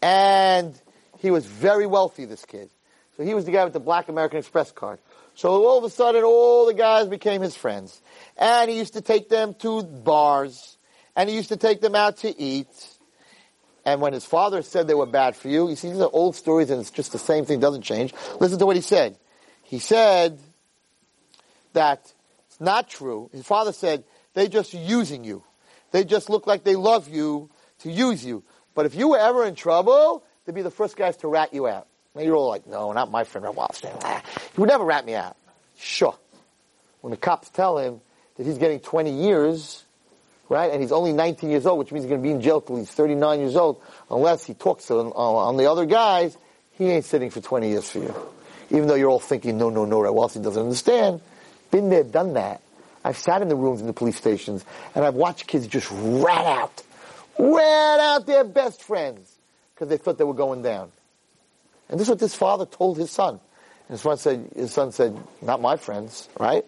And he was very wealthy, this kid. So he was the guy with the black American Express card. So all of a sudden, all the guys became his friends. And he used to take them to bars. And he used to take them out to eat. And when his father said they were bad for you, you see, these are old stories and it's just the same thing, doesn't change. Listen to what he said. He said that it's not true. His father said, they're just using you. They just look like they love you to use you. But if you were ever in trouble, they'd be the first guys to rat you out. And you're all like, no, not my friend Rav Wallerstein. He would never rat me out. Sure. When the cops tell him that he's getting 20 years, right, and he's only 19 years old, which means he's going to be in jail till he's 39 years old, unless he talks on, uh, on the other guys, he ain't sitting for 20 years for you. Even though you're all thinking, no, no, no, Rav Wallerstein doesn't understand. Been there, done that. I've sat in the rooms in the police stations, and I've watched kids just rat out, rat out their best friends, because they thought they were going down. And this is what this father told his son. And his son said, his son said, not my friends, right?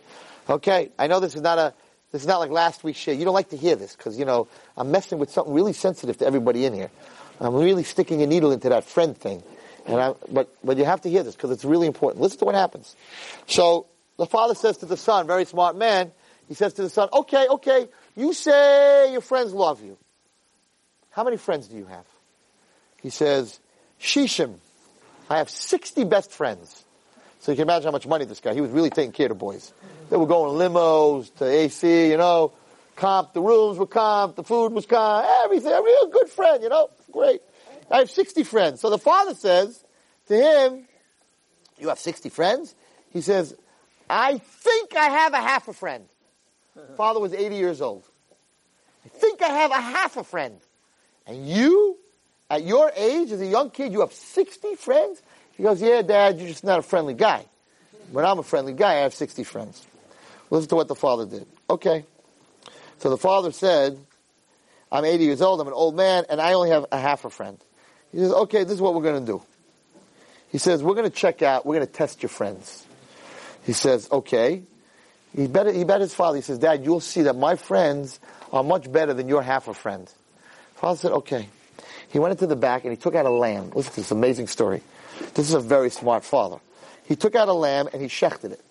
Okay, I know this is not a, this is not like last week's share. You don't like to hear this because, you know, I'm messing with something really sensitive to everybody in here. I'm really sticking a needle into that friend thing. And I, but, but you have to hear this because it's really important. Listen to what happens. So the father says to the son, very smart man, he says to the son, okay, okay, you say your friends love you. How many friends do you have? He says, Shishim. I have 60 best friends. So you can imagine how much money this guy, he was really taking care of boys. They were going limos to AC, you know, comp, the rooms were comp, the food was comp, everything, a real good friend, you know, great. I have 60 friends. So the father says to him, you have 60 friends? He says, I think I have a half a friend. Father was 80 years old. I think I have a half a friend. And you, at your age, as a young kid, you have 60 friends? He goes, yeah, dad, you're just not a friendly guy. When I'm a friendly guy, I have 60 friends. Listen to what the father did. Okay. So the father said, I'm 80 years old, I'm an old man, and I only have a half a friend. He says, okay, this is what we're going to do. He says, we're going to check out, we're going to test your friends. He says, okay. He bet, he bet his father, he says, Dad, you'll see that my friends are much better than your half a friend. Father said, okay. He went into the back and he took out a lamb. Listen to this amazing story. This is a very smart father. He took out a lamb and he shechted it.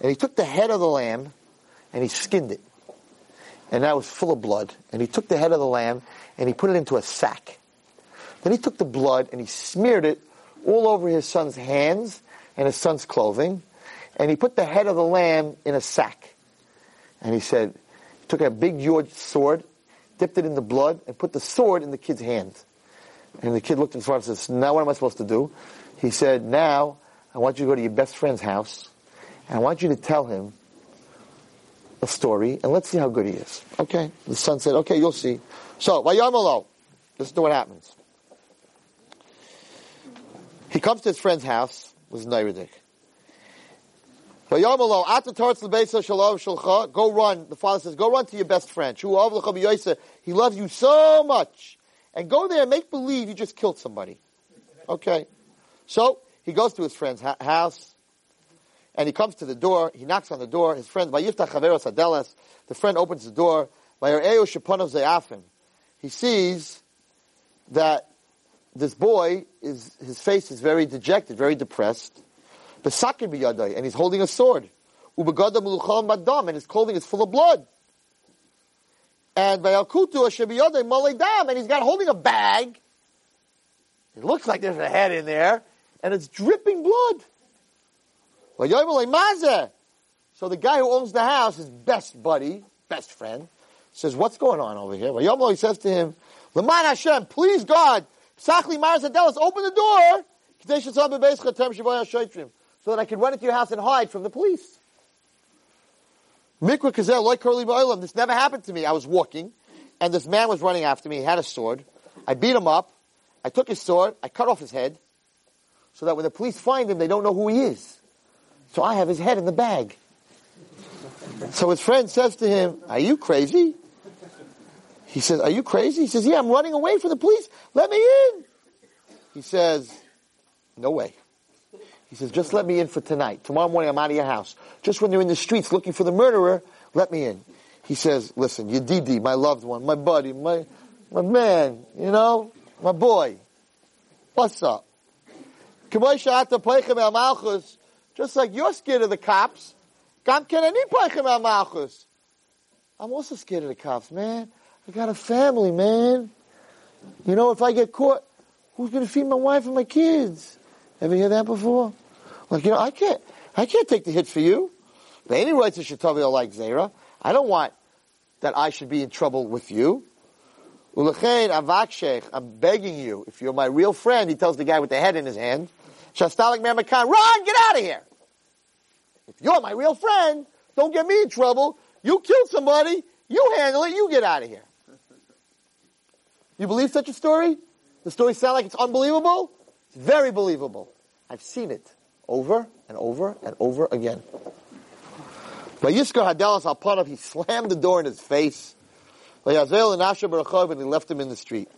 And he took the head of the lamb and he skinned it. And that was full of blood. And he took the head of the lamb and he put it into a sack. Then he took the blood and he smeared it all over his son's hands and his son's clothing. And he put the head of the lamb in a sack. And he said, he took a big George sword, dipped it in the blood, and put the sword in the kid's hand. And the kid looked at the father and says, now what am I supposed to do? He said, now I want you to go to your best friend's house, and I want you to tell him a story, and let's see how good he is. Okay. The son said, okay, you'll see. So, Vayamalo, listen to what happens. He comes to his friend's house, was Nairodik. Go run. The father says, go run to your best friend. He loves you so much. And go there and make believe you just killed somebody. Okay. So, he goes to his friend's house, and he comes to the door, he knocks on the door, his friend, the friend opens the door, he sees that this boy is, his face is very dejected, very depressed, and he's holding a sword, and his clothing is full of blood. And and he's got holding a bag. It looks like there's a head in there, and it's dripping blood. So the guy who owns the house, his best buddy, best friend, says, what's going on over here? Well, He says to him, Leman Hashem, please God, Sachli Marzadelis, open the door, so that I could run into your house and hide from the police. Mikra Kazel, like Curly Bailam, this never happened to me. I was walking, and this man was running after me. He had a sword. I beat him up. I took his sword. I cut off his head. so that when the police find him, they don't know who he is. So I have his head in the bag. So his friend says to him, are you crazy? He says, are you crazy? He says, yeah, I'm running away from the police. Let me in. He says, no way. He says, just let me in for tonight. Tomorrow morning I'm out of your house. Just when you're in the streets looking for the murderer, let me in. He says, listen, Yedidi, my loved one, my buddy, my, my man, you know, my boy. What's up? Just like you're scared of the cops, I'm also scared of the cops, man. I got a family, man. You know, if I get caught, who's going to feed my wife and my kids? Ever hear that before? Like, you know, I can't, I can't take the hit for you. But any rights of Shatavia like Zera. I don't want that I should be in trouble with you. Ulechein avak I'm begging you, if you're my real friend, he tells the guy with the head in his hand, Shastalik Mamakan, run, get out of here! If you're my real friend, don't get me in trouble. You killed somebody, you handle it, you get out of here. You believe such a story? The story sound like it's unbelievable? It's very believable. I've seen it over and over and over again. By Yiskar Hadelas Alpanav, he slammed the door in his face. By Yazel and Asher Barachov, and he left him in the street.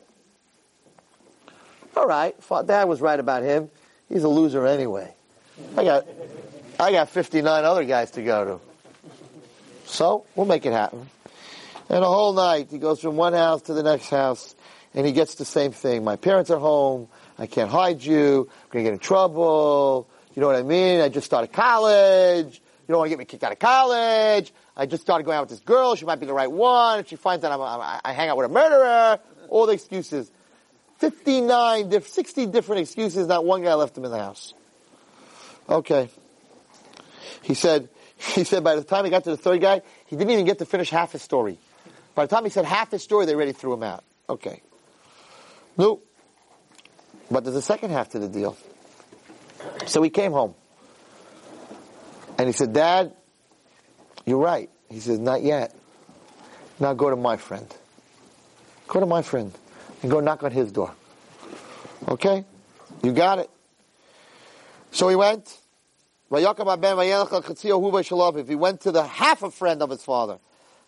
All right, dad was right about him. He's a loser anyway. I got, I got 59 other guys to go to. So, we'll make it happen. And a whole night, he goes from one house to the next house, and he gets the same thing. My parents are home. I can't hide you. I'm going to get in trouble. You know what I mean? I just started college. You don't want to get me kicked out of college. I just started going out with this girl. She might be the right one. If she finds that I'm, I'm, i hang out with a murderer, all the excuses. 59, 60 different excuses, not one guy left him in the house. Okay. He said, he said by the time he got to the third guy, he didn't even get to finish half his story. By the time he said half his story, they already threw him out. Okay. No. But there's a second half to the deal. So he came home. And he said, Dad, you're right. He says, not yet. Now go to my friend. Go to my friend and go knock on his door. Okay? You got it. So he went. If he went to the half a friend of his father,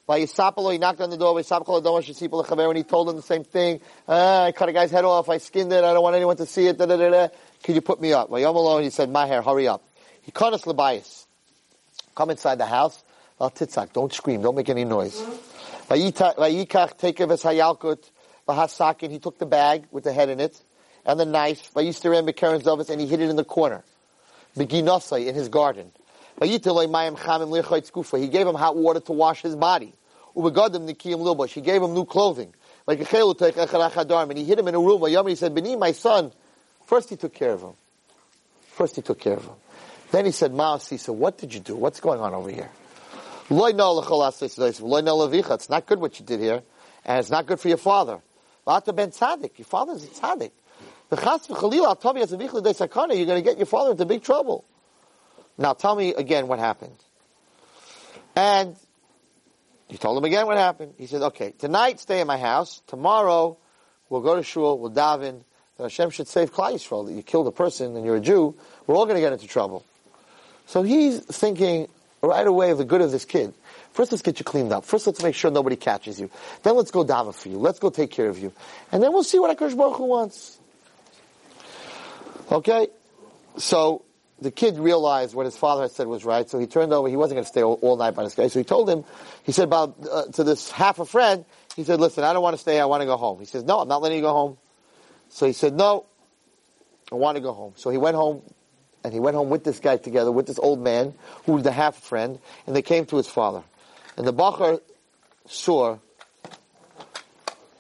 he knocked on the door, and he told him the same thing. Ah, I cut a guy's head off, I skinned it, I don't want anyone to see it, da, da, da, Could you put me up? alone, he said, Maher, hurry up. He caught us Labias. Come inside the house. Oh, Al titzak, don't scream, don't make any noise. Vayikach take of his hayalkut, vahasakin, he took the bag with the head in it, and the knife, vayisterem and he hid it in the corner. Beginosai, in his garden. He gave him hot water to wash his body. He gave him new clothing. And he hid him in a room. He said, Beni, my son. First he took care of him. First he took care of him. Then he said, Maasi, so what did you do? What's going on over here? It's not good what you did here, and it's not good for your father. ben tzaddik. Your father's a tzaddik. You're going to get your father into big trouble. Now tell me again what happened. And he told him again what happened. He said, okay, tonight stay in my house. Tomorrow we'll go to shul, we'll daven. Hashem should save Klal Yisrael. That you killed a person and you're a Jew. We're all going to get into trouble. So he's thinking right away of the good of this kid. First, let's get you cleaned up. First, let's make sure nobody catches you. Then let's go daven for you. Let's go take care of you. And then we'll see what Akash Baruch Hu wants. Okay? So, the kid realized what his father had said was right, so he turned over. He wasn't going to stay all, all, night by this guy. So he told him, he said about, uh, to this half a friend, he said, listen, I don't want to stay, I want to go home. He says, no, I'm not letting you go home. So he said, no, I want to go home. So he went home, and he went home with this guy together, with this old man, who was the half friend, and they came to his father. And the Bachar saw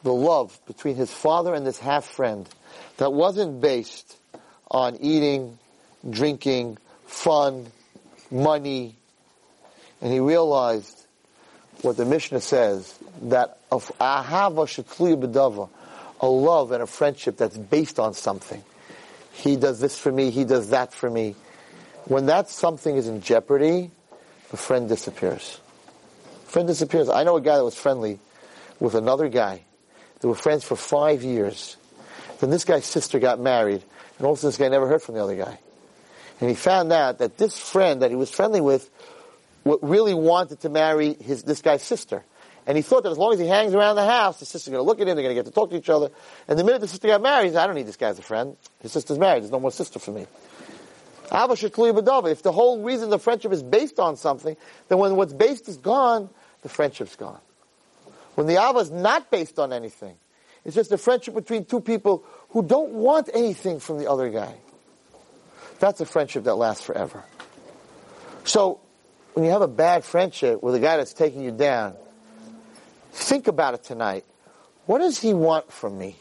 the love between his father and this half friend that wasn't based on eating, drinking, fun, money. And he realized what the Mishnah says, that of ahava shetluya bedava, a love and a friendship that's based on something. He does this for me, he does that for me. When that something is in jeopardy, the friend disappears. Friend disappears. I know a guy that was friendly with another guy. They were friends for five years. Then this guy's sister got married, and also this guy never heard from the other guy. And he found out that this friend that he was friendly with really wanted to marry his, this guy's sister. And he thought that as long as he hangs around the house, his sister's going to look at him, they're going to get to talk to each other. And the minute the sister got married, he said, I don't need this guy as a friend. His sister's married. There's no more sister for me. If the whole reason the friendship is based on something, then when what's based is gone, the friendship's gone. When the Ava is not based on anything, it's just a friendship between two people who don't want anything from the other guy. That's a friendship that lasts forever. So, when you have a bad friendship with a guy that's taking you down, think about it tonight. What does he want from me?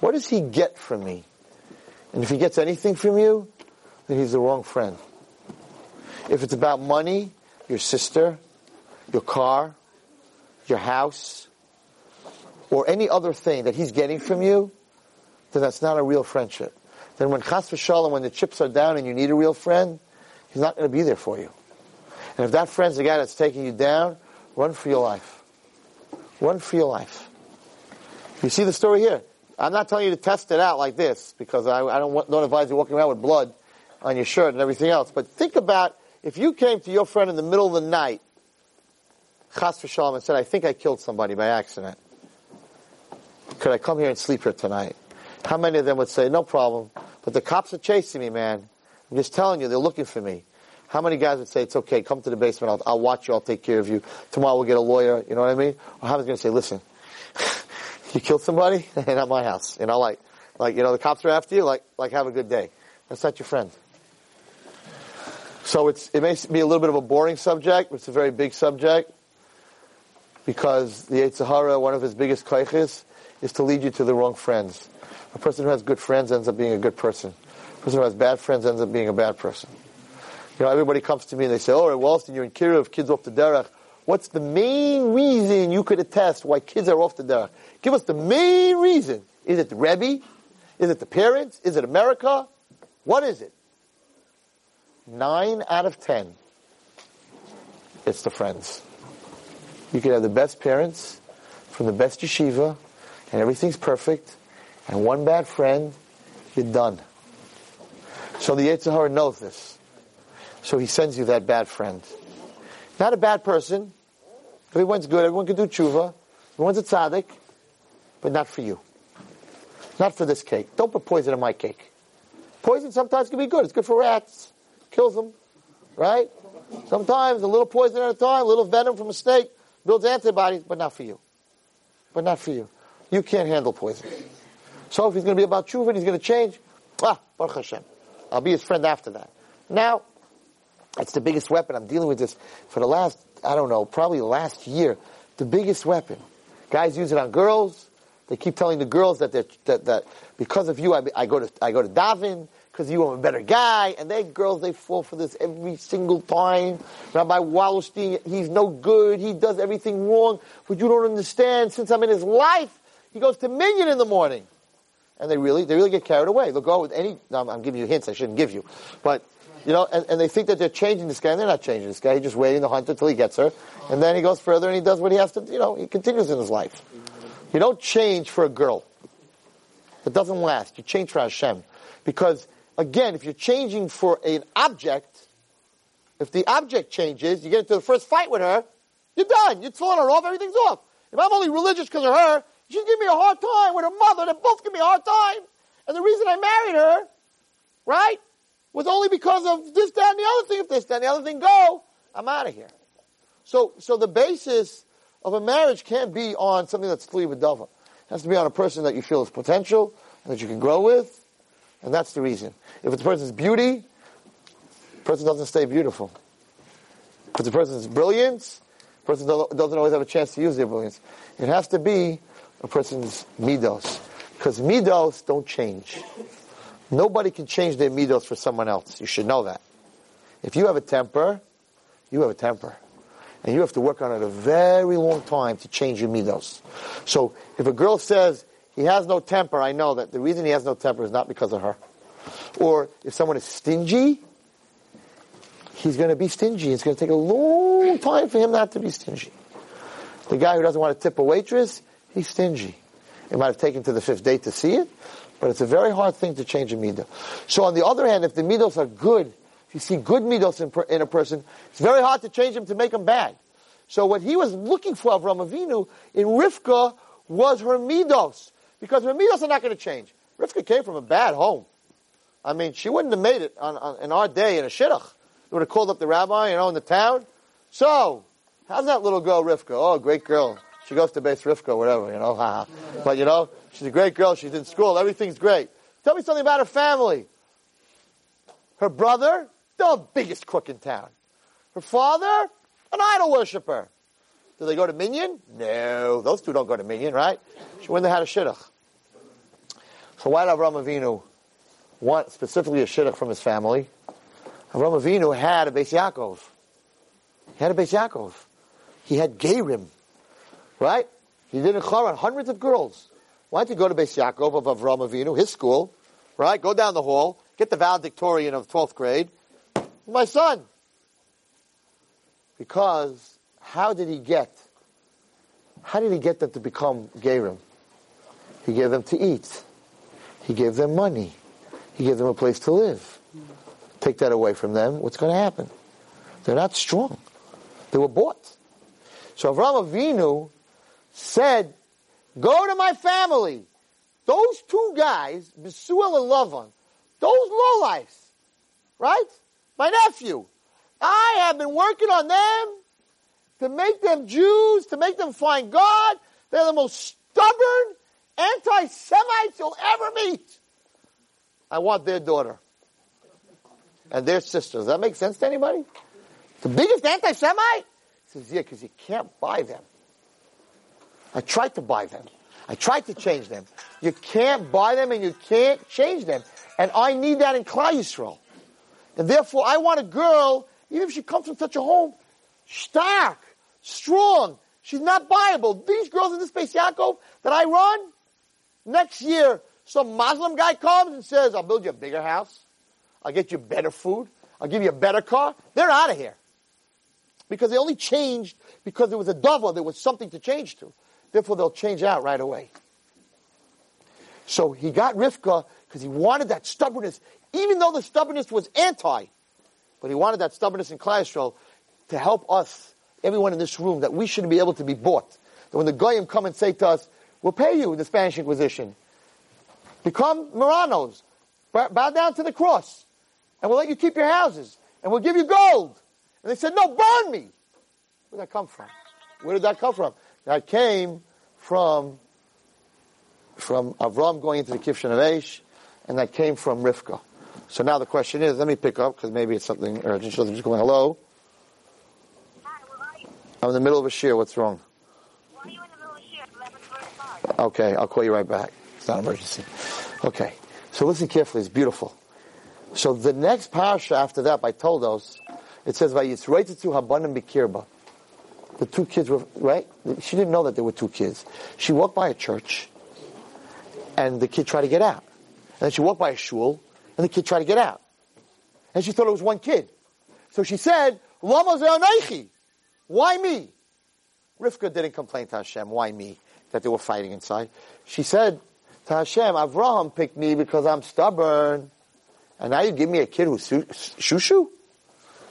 What does he get from me? And if he gets anything from you, then he's the wrong friend. If it's about money, your sister, your car, your house, or any other thing that he's getting from you, then that's not a real friendship. Then when chas v'shalom, when the chips are down and you need a real friend, he's not going to be there for you. And if that friend's the guy that's taking you down, run for your life. Run for your life. You see the story here. I'm not telling you to test it out like this because I, I don't, don't advise you walking around with blood on your shirt and everything else. But think about if you came to your friend in the middle of the night, chas v'shalom, and said, I think I killed somebody by accident. Could I come here and sleep here tonight? How many of them would say, no problem, but the cops are chasing me, man. I'm just telling you, they're looking for me. How many guys would say, it's okay, come to the basement, I'll, I'll watch you, I'll take care of you. Tomorrow we'll get a lawyer, you know what I mean? Or how many's going to say, listen, you killed somebody? not my house. You know, like, like, you know, the cops are after you, like, like have a good day. That's not your friend. So it's, it may be a little bit of a boring subject, but it's a very big subject because the Yetzer Hara, one of his biggest kaiches, is to lead you to the wrong friends. A person who has good friends ends up being a good person. A person who has bad friends ends up being a bad person. You know, everybody comes to me and they say, oh, at Wallerstein, you're in Kiruv, kids off the derech. What's the main reason you could attest why kids are off the derech? Give us the main reason. Is it the Rebbe? Is it the parents? Is it America? What is it? Nine out of ten, it's the friends. You could have the best parents from the best yeshiva, and everything's perfect, and one bad friend, you're done. So the Yetzer Hara knows this. So he sends you that bad friend. Not a bad person. Everyone's good. Everyone can do tshuva. Everyone's a tzaddik. But not for you. Not for this cake. Don't put poison in my cake. Poison sometimes can be good. It's good for rats. Kills them. Right? Sometimes a little poison at a time, a little venom from a snake builds antibodies, but not for you. But not for you. You can't handle poison. So if he's going to be about tshuva and he's going to change, ah, Baruch Hashem. I'll be his friend after that. Now, it's the biggest weapon. I'm dealing with this for the last, I don't know, probably last year. The biggest weapon. Guys use it on girls. They keep telling the girls that that that because of you, I, I go to I go to daven because you are a better guy. And they girls they fall for this every single time. Rabbi Wallerstein, he's no good. He does everything wrong. But you don't understand. Since I'm in his life, he goes to Minyan in the morning. And they really they really get carried away. They'll go with any. I'm giving you hints I shouldn't give you, but you know, and, and they think that they're changing this guy, and they're not changing this guy. He's just waiting to hunt until he gets her, and then he goes further and he does what he has to. Do, you know, he continues in his life. You don't change for a girl. It doesn't last. You change for Hashem, because again, if you're changing for an object, if the object changes, you get into the first fight with her, you're done. You're throwing her off. Everything's off. If I'm only religious because of her, she's giving me a hard time with her mother. They both give me a hard time, and the reason I married her, right? Was only because of this, that, and the other thing. If this, that, and the other thing go, I'm out of here. So, so the basis of a marriage can't be on something that's tli b'dava. It has to be on a person that you feel is potential and that you can grow with, and that's the reason. If it's a person's beauty, the person doesn't stay beautiful. If it's a person's brilliance, the person doesn't always have a chance to use their brilliance. It has to be a person's midos, because midos don't change. Nobody can change their midos for someone else. You should know that. If you have a temper, you have a temper. And you have to work on it a very long time to change your midos. So if a girl says, he has no temper, I know that the reason he has no temper is not because of her. Or if someone is stingy, he's going to be stingy. It's going to take a long time for him not to be stingy. The guy who doesn't want to tip a waitress, he's stingy. It might have taken to the fifth date to see it, but it's a very hard thing to change a midah. So on the other hand, if the midos are good, if you see good midos in, in a person, it's very hard to change them to make them bad. So what he was looking for, Avram Avinu, in Rivka was her midos. Because her midos are not going to change. Rivka came from a bad home. I mean, she wouldn't have made it on, on, in our day in a shidduch. They would have called up the rabbi, you know, in the town. So, how's that little girl, Rivka? Oh, great girl. She goes to Beis Rivka, whatever, you know. but, you know, she's a great girl. She's in school. Everything's great. Tell me something about her family. Her brother, the biggest crook in town. Her father, an idol worshiper. Do they go to Minyan? No, those two don't go to Minyan, right? She wouldn't had a shidduch. So why did Avram Avinu want specifically a shidduch from his family? Avram Avinu had a Beis Yaakov. He had a Beis Yaakov. He had Gerim, right? He did in Charan hundreds of girls. Why did he go to Beis Yaakov of Avram Avinu, his school, right? Go down the hall, get the valedictorian of 12th grade. My son, because how did he get? How did he get them to become Gerim? He gave them to eat. He gave them money. He gave them a place to live. Take that away from them, what's going to happen? They're not strong. They were bought. So Avram Avinu said, go to my family. Those two guys, Besuel and Lavan, those lowlifes, right? My nephew, I have been working on them to make them Jews, to make them find God. They're the most stubborn anti-Semites you'll ever meet. I want their daughter and their sister. Does that make sense to anybody? The biggest anti-Semite? He says, yeah, because you can't buy them. I tried to buy them. I tried to change them. You can't buy them and you can't change them. And I need that in Klal Yisrael. And therefore, I want a girl, even if she comes from such a home, stark, strong. She's not buyable. These girls in this Beis Yaakov that I run, next year, some Muslim guy comes and says, I'll build you a bigger house. I'll get you better food. I'll give you a better car. They're out of here. Because they only changed because there was a dava, there was something to change to. Therefore, they'll change out right away. So he got Rivka because he wanted that stubbornness, even though the stubbornness was anti. But he wanted that stubbornness in Yisrael to help us, everyone in this room, that we shouldn't be able to be bought. That when the Goyim come and say to us, we'll pay you in the Spanish Inquisition. Become Marranos. Bow down to the cross. And we'll let you keep your houses. And we'll give you gold. And they said, no, burn me. Where did that come from? Where did that come from? That came from, from Avram going into the Kivshan of Aish, and that came from Rivka. So now the question is, let me pick up, because maybe it's something urgent. So I'm just going, hello? Hi, where are you? I'm in the middle of a shear. What's wrong? Why are you in the middle of shift? 11:45. Okay, I'll call you right back. It's not an emergency. Okay. So listen carefully. It's beautiful. So the next parasha after that by Toldos, it says, by Vayitzroitetzu habanim bikirba. The two kids were, right? She didn't know that there were two kids. She walked by a church, and the kid tried to get out. And then she walked by a shul, and the kid tried to get out. And she thought it was one kid. So she said, Lama. Why me? Rivka didn't complain to Hashem, why me? That they were fighting inside. She said to Hashem, Avraham picked me because I'm stubborn. And now you give me a kid who's shushu?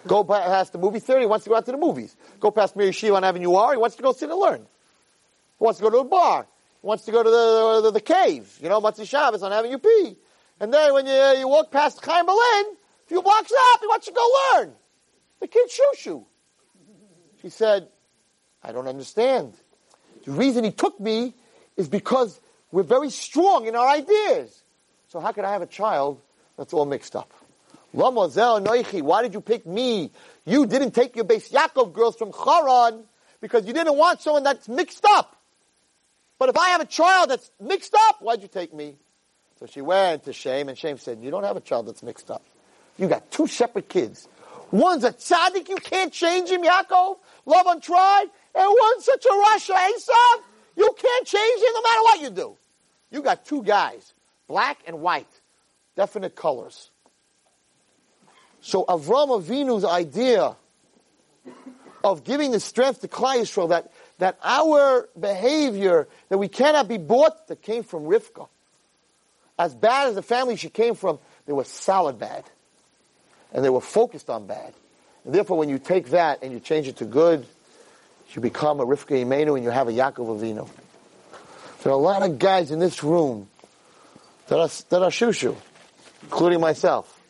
Go past the movie theater, he wants to go out to the movies. Go past Mir Yeshiva on Avenue R, he wants to go sit and learn. He wants to go to a bar. He wants to go to the, the, the cave, you know, Matzah Shabbos on Avenue P. And then when you, you walk past Chaim Berlin, a few blocks up, he wants to go learn. The kid shushu. She said, I don't understand. The reason he took me is because we're very strong in our ideas. So how could I have a child that's all mixed up? Why did you pick me? You didn't take your Beis Yaakov girls from Charan because you didn't want someone that's mixed up. But if I have a child that's mixed up, why'd you take me? So she went to Shem, and Shem said, you don't have a child that's mixed up. You got two separate kids. One's a tzaddik, you can't change him, Yaakov. Lavan tried. And one's such a rasha, Esav, you can't change him no matter what you do. You got two guys, black and white, definite colors. So Avram Avinu's idea of giving the strength to Klal Yisrael that that our behavior, that we cannot be bought, that came from Rivka. As bad as the family she came from, they were solid bad. And they were focused on bad. And therefore, when you take that and you change it to good, you become a Rivka Imenu and you have a Yaakov Avinu. There are a lot of guys in this room that are, that are shushu, including myself.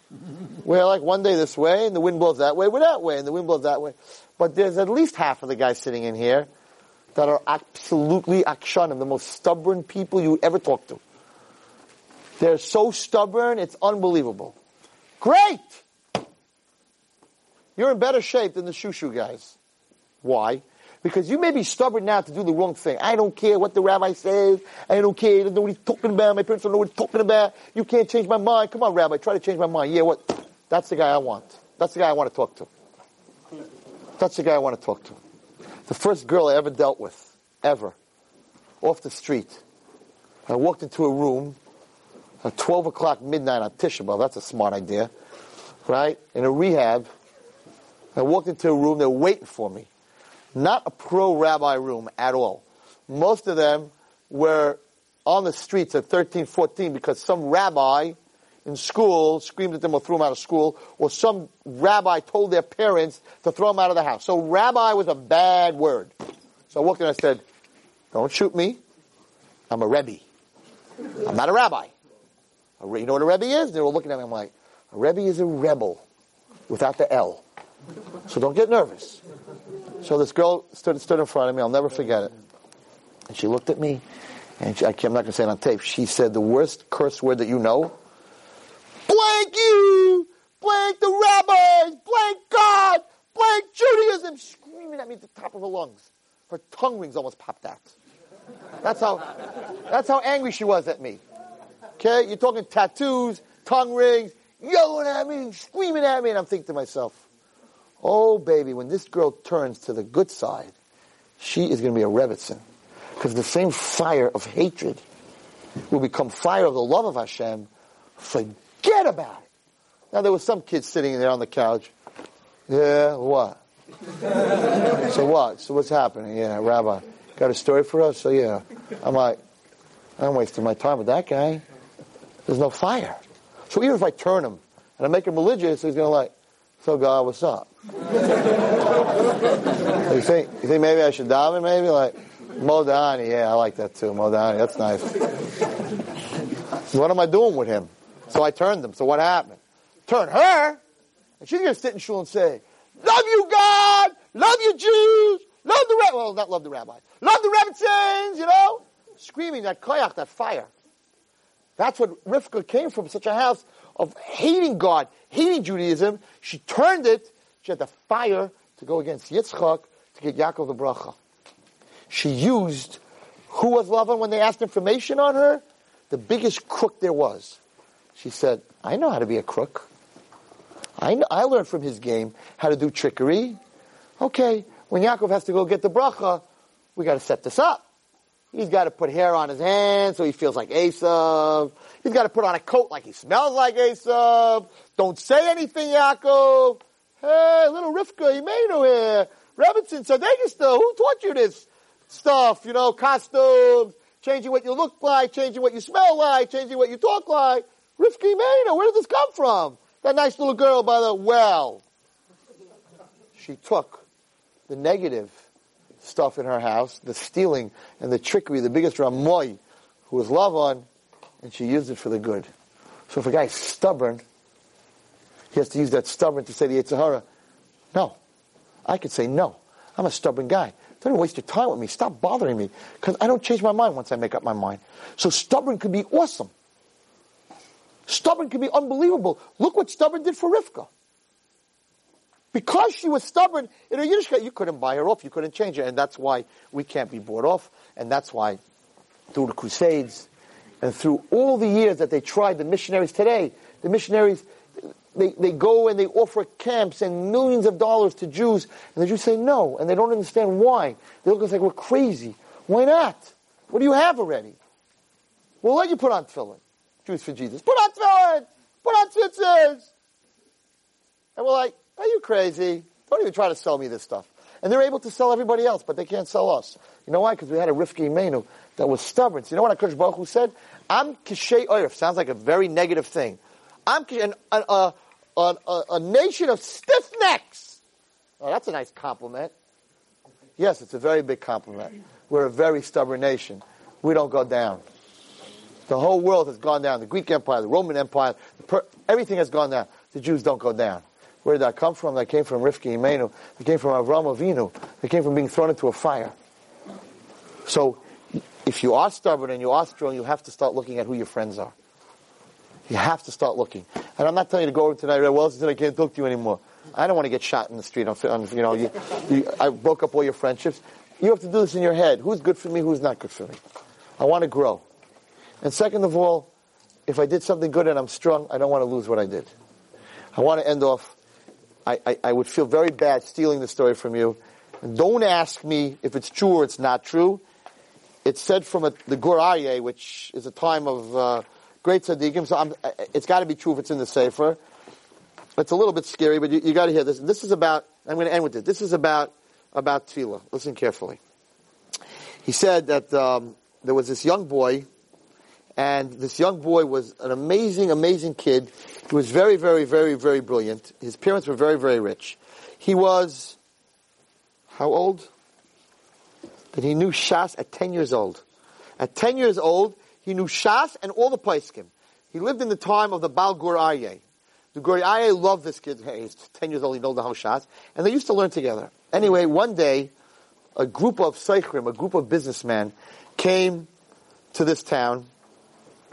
We're like one day this way and the wind blows that way, we're that way and the wind blows that way. But there's at least half of the guys sitting in here that are absolutely akshanim, the most stubborn people you ever talk to. They're so stubborn, it's unbelievable. Great! You're in better shape than the shushu guys. Why? Because you may be stubborn now to do the wrong thing. I don't care what the rabbi says. I don't care. I don't know what he's talking about. My parents don't know what he's talking about. You can't change my mind. Come on, rabbi, try to change my mind. Yeah, what? That's the guy I want. That's the guy I want to talk to. That's the guy I want to talk to. The first girl I ever dealt with, ever, off the street. I walked into a room at 12 o'clock midnight on Tisha B'Av. That's a smart idea, right? In a rehab. I walked into a room. They were waiting for me. Not a pro rabbi room at all. Most of them were on the streets at 13, 14 because some rabbi in school screamed at them or threw them out of school, or some rabbi told their parents to throw them out of the house. So rabbi was a bad word. So I walked in and I said, don't shoot me. I'm a rebbe. I'm not a rabbi. You know what a rebbe is? They were looking at me. I'm like, a rebbe is a rebel without the L. So don't get nervous. So this girl stood, stood in front of me. I'll never forget it. And she looked at me, and she, I'm not going to say it on tape. She said the worst curse word that you know. Blank you, blank the rabbis, blank God, blank Judaism, screaming at me at the top of her lungs. Her tongue rings almost popped out. That's how, that's how angry she was at me. Okay, you're talking tattoos, tongue rings, yelling at me, screaming at me, and I'm thinking to myself, Oh, baby, when this girl turns to the good side, she is going to be a Rebbitzin. Because the same fire of hatred will become fire of the love of Hashem. Forget about it. Now, there was some kid sitting there on the couch. Yeah, what? so what? So what's happening? Yeah, Rabbi, got a story for us? So yeah. I'm like, I'm wasting my time with that guy. There's no fire. So even if I turn him and I make him religious, he's going to like, so God, what's up? You think you think maybe I should daven? Maybe like Modani. Yeah, I like that too. Modani. That's nice. what am I doing with him? So I turned him. So what happened? Turn her, and she's gonna sit in shul and say, "Love you, God. Love you, Jews. Love the rabbi. Well, not love the rabbi. Love the Rebbitzins. You know, screaming that koyach, that fire. That's what Rivka came from. Such a house of hating God, hating Judaism. She turned it she had the fire to go against Yitzchak to get Yaakov the bracha. She used who was Lavan when they asked information on her? The biggest crook there was. She said, I know how to be a crook. I, know, I learned from his game how to do trickery. Okay, when Yaakov has to go get the bracha, we got to set this up. He's got to put hair on his hands so he feels like Esav. He's got to put on a coat like he smells like Esav. Don't say anything, Yaakov. Hey, little Rivka Imenu here. Rebbitzin Sadegistel, who taught you this stuff? You know, costumes, changing what you look like, changing what you smell like, changing what you talk like. Rivka Imenu, where did this come from? That nice little girl by the well. She took the negative stuff in her house, the stealing and the trickery, the biggest Ramoy, who was Lavan, and she used it for the good. So if a guy's stubborn, he has to use that stubborn to say the Yetzer Hara. No. I could say no. I'm a stubborn guy. Don't waste your time with me. Stop bothering me. Because I don't change my mind once I make up my mind. So stubborn could be awesome. Stubborn could be unbelievable. Look what stubborn did for Rivka. Because she was stubborn in her Yiddishkeit, you couldn't buy her off. You couldn't change her. And that's why we can't be bought off. And that's why through the Crusades and through all the years that they tried, the missionaries today, the missionaries, they, they go and they offer camps and millions of dollars to Jews, and the Jews say no, and they don't understand why. They look at us like we're crazy. Why not? What do you have already? We'll let you put on tefillin. Jews for Jesus. Put on tefillin! Put on tzitzis! And we're like, are you crazy? Don't even try to sell me this stuff. And they're able to sell everybody else, but they can't sell us. You know why? Because we had a Rivki Imenu that was stubborn. So you know what HaKadosh Baruch Hu said? I'm Kishay Oirif. Sounds like a very negative thing. I'm an, a, a, a, a nation of stiff necks. Oh, that's a nice compliment. Yes, it's a very big compliment. We're a very stubborn nation. We don't go down. The whole world has gone down. The Greek Empire, the Roman Empire, the per- everything has gone down. The Jews don't go down. Where did that come from? That came from Rivki Imenu. That came from Avram Avinu. That came from being thrown into a fire. So, if you are stubborn and you are strong, you have to start looking at who your friends are. You have to start looking. And I'm not telling you to go over tonight, well, since I can't talk to you anymore. I don't want to get shot in the street. On you know, you, you, I broke up all your friendships. You have to do this in your head. Who's good for me? Who's not good for me? I want to grow. And second of all, if I did something good and I'm strong, I don't want to lose what I did. I want to end off. I, I, I would feel very bad stealing the story from you. And don't ask me if it's true or it's not true. It's said from a, the Gur Aryeh, which is a time of uh, great tzaddikim. So I'm, it's got to be true if it's in the Sefer. It's a little bit scary, but you, you got to hear this. This is about. I'm going to end with this. This is about about tefillah. Listen carefully. He said that um, there was this young boy and this young boy was an amazing, amazing kid. He was very, very, very, very brilliant. His parents were very, very rich. He was, how old? That he knew Shas at 10 years old. At 10 years old, he knew Shas and all the Paiskim. He lived in the time of the Baal Gur Aryeh. The Gur Aryeh loved this kid. Hey, he's 10 years old, he knows the whole Shas. And they used to learn together. Anyway, one day, a group of Seichrim, a group of businessmen, came to this town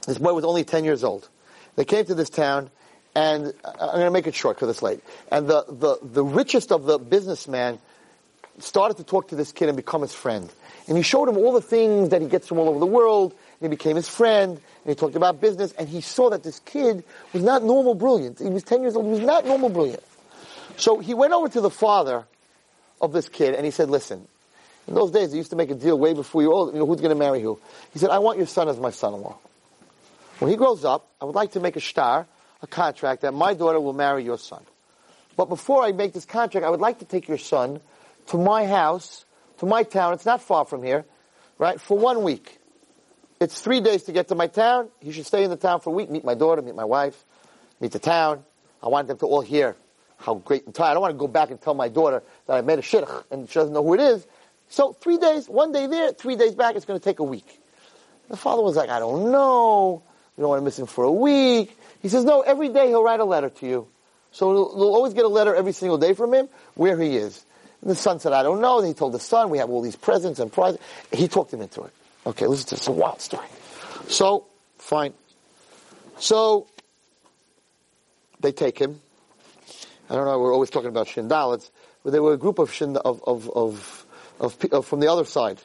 this boy was only 10 years old. They came to this town, and uh, I'm going to make it short because it's late. And the, the, the richest of the businessmen started to talk to this kid and become his friend. And he showed him all the things that he gets from all over the world, and he became his friend, and he talked about business, and he saw that this kid was not normal brilliant. He was 10 years old, he was not normal brilliant. So he went over to the father of this kid, and he said, listen, in those days, they used to make a deal way before you old, you know, who's going to marry who? He said, I want your son as my son-in-law. When he grows up, I would like to make a star, a contract that my daughter will marry your son. But before I make this contract, I would like to take your son to my house, to my town. It's not far from here, right? For one week. It's three days to get to my town. He should stay in the town for a week, meet my daughter, meet my wife, meet the town. I want them to all hear how great and tired. I don't want to go back and tell my daughter that I made a shidduch and she doesn't know who it is. So three days, one day there, three days back, it's going to take a week. The father was like, I don't know. You don't want to miss him for a week. He says, no, every day he'll write a letter to you. So you'll always get a letter every single day from him where he is. And the son said, I don't know. And he told the son, we have all these presents and prizes. He talked him into it. Okay, listen to this. It's a wild story. So, fine. So, they take him. I don't know, we're always talking about Shindalits, but they were a group of, shind- of, of, of, of, of, uh, from the other side.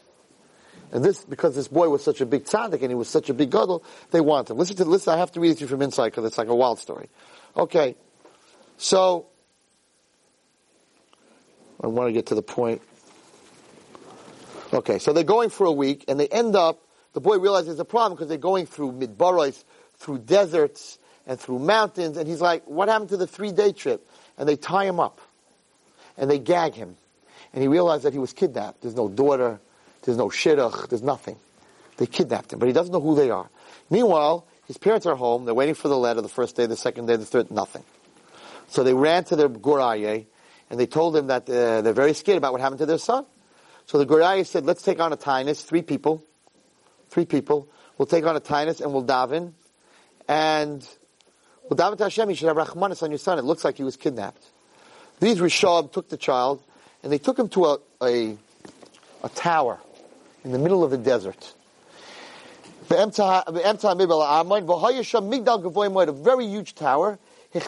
And this, because this boy was such a big tzaddik and he was such a big gadol, they want him. Listen to listen. I have to read it to you from inside because it's like a wild story. Okay, so I want to get to the point. Okay, so they're going for a week and they end up. The boy realizes there's a problem because they're going through midbaros, through deserts and through mountains, and he's like, "What happened to the three-day trip?" And they tie him up and they gag him, and he realized that he was kidnapped. There's no daughter. There's no shidduch. There's nothing. They kidnapped him, but he doesn't know who they are. Meanwhile, his parents are home. They're waiting for the letter the first day, the second day, the third, nothing. So they ran to their Gur Aryeh, and they told him that uh, they're very scared about what happened to their son. So the Gur said, let's take on a tainus, three people, three people. We'll take on a tainus and we'll daven, and we'll daven to Hashem, you should have Rachmanis on your son. It looks like he was kidnapped. These Rishab took the child, and they took him to a, a, a tower in the middle of the desert. A very huge tower. They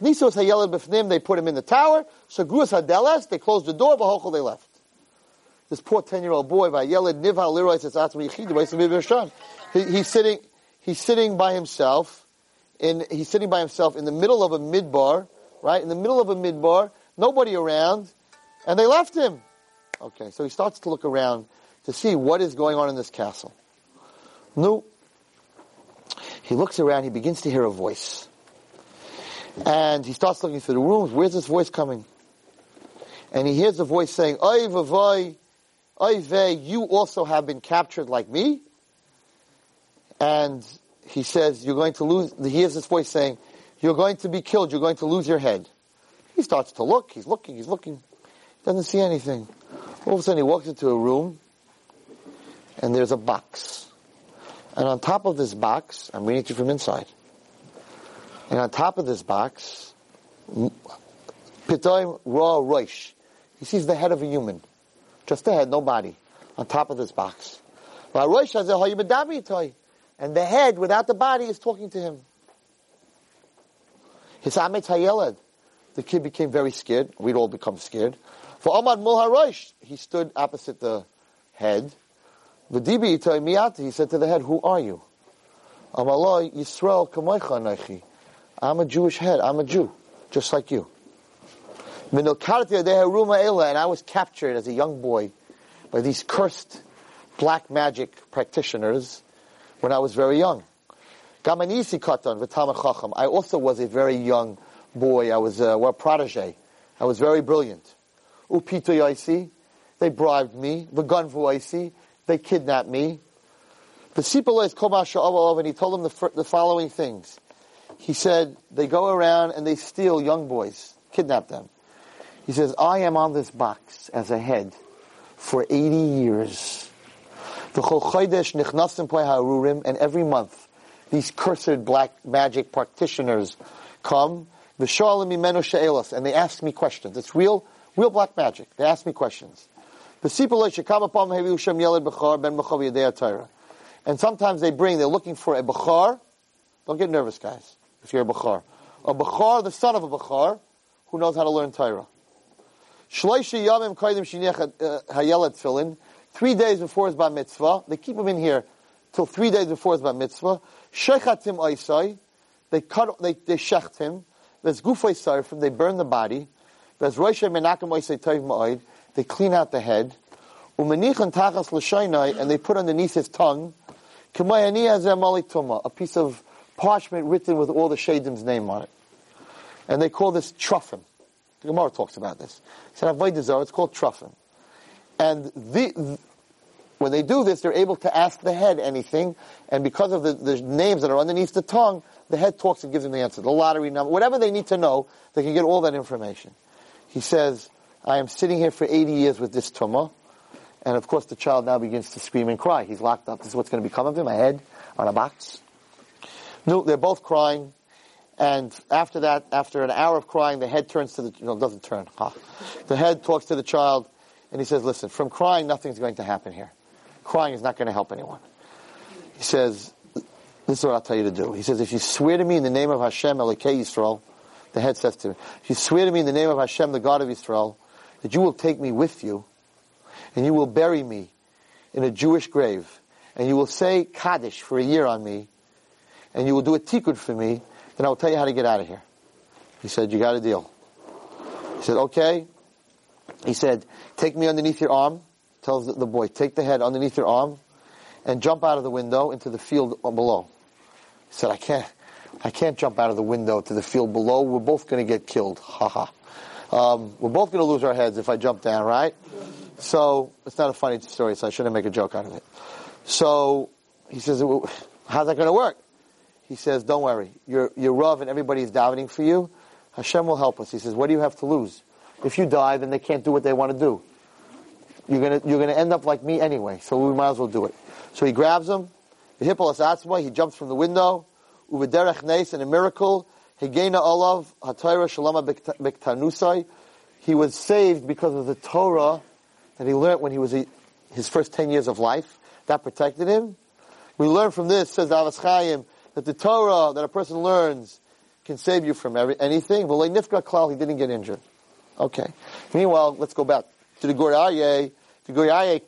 put him in the tower. So they closed the door. They left. This poor ten-year-old boy, he, he's sitting. He's sitting by himself. In he's sitting by himself in the middle of a midbar, right? In the middle of a midbar, nobody around, and they left him. Okay, so he starts to look around to see what is going on in this castle. No. He looks around, he begins to hear a voice. And he starts looking through the rooms. Where's this voice coming? and he hears a voice saying, Oy vavoy, oy vey, you also have been captured like me. And he says, you're going to lose, he hears this voice saying, you're going to be killed, you're going to lose your head. He starts to look, he's looking, he's looking, doesn't see anything. All of a sudden he walks into a room, and there's a box. And on top of this box, I'm reading it from inside. And on top of this box, Pitoim Ra Roish. He sees the head of a human. Just head, no body. On top of this box. And the head, without the body, is talking to him. His. The kid became very scared. We'd all become scared. For Ahmad Mulharosh, he stood opposite the head. V'dibi miyati, he said to the head, who are you? I'm a Jewish head. I'm a Jew, just like you. And I was captured as a young boy by these cursed black magic practitioners when I was very young. I also was a very young boy. I was a well, protege. I was very brilliant. They bribed me. They kidnapped me. And he told them the, the following things. He said, they go around and they steal young boys, kidnap them. He says, I am on this box as a head for 80 years. And every month, these cursed black magic practitioners come, and they ask me questions. It's real, real black magic. They ask me questions. And sometimes they bring, they're looking for a Bechar. Don't get nervous, guys, if you're a Bechar. A Bechar, the son of a Bechar, who knows how to learn Torah. Shloisha yamim kaidim shiniach uh, hayelet tefillin. Three days before his bar mitzvah, they keep him in here till three days before his bar mitzvah. Shechatim oisai, they cut, they, they shecht him. There's gufay sarfim, they burn the body. There's roisha menachem oisai toiv ma'oid, they clean out the head. Umenichan tachas l'shainai, and they put underneath his tongue, a piece of parchment written with all the Shadim's name on it. And they call this truffin. The Gemara talks about this. He said, Avodah it's called truffin. And the, when they do this, they're able to ask the head anything, and because of the, the names that are underneath the tongue, the head talks and gives them the answer. The lottery number, whatever they need to know, they can get all that information. He says, I am sitting here for 80 years with this tumah, and of course the child now begins to scream and cry. He's locked up. This is what's going to become of him, a head on a box. No, they're both crying. And after that, after an hour of crying, the head turns to the, no, doesn't turn. Huh. The head talks to the child, and he says, listen, from crying, nothing's going to happen here. Crying is not going to help anyone. He says, this is what I'll tell you to do. He says, if you swear to me in the name of Hashem, Elokei Yisrael, the head says to him, if you swear to me in the name of Hashem, the God of Israel, that you will take me with you, and you will bury me in a Jewish grave, and you will say Kaddish for a year on me, and you will do a tikkun for me, then I'll tell you how to get out of here. He said, you got a deal. He said, okay. He said, take me underneath your arm. Tells the boy, take the head underneath your arm and jump out of the window into the field below. He said, I can't, I can't jump out of the window to the field below. We're both going to get killed. Ha ha. Um, we're both going to lose our heads if I jump down, right? So it's not a funny story, so I shouldn't make a joke out of it. So he says, how's that going to work? He says, don't worry, you're, you're Rav and everybody's davening for you. Hashem will help us. He says, what do you have to lose? If you die, then they can't do what they want to do. You're gonna, you're gonna end up like me anyway, so we might as well do it. So he grabs him, the hippolas atzma, he jumps from the window, uvederech nes, and a miracle, hegena olav, hatayra shalama bektanusai, he was saved because of the Torah that he learned when he was a, his first 10 years of life. That protected him. We learn from this, says Avos Chaim, that the Torah that a person learns can save you from every, anything. Like Nifka Klal, he didn't get injured. Okay. Meanwhile, let's go back to the Gur The Gur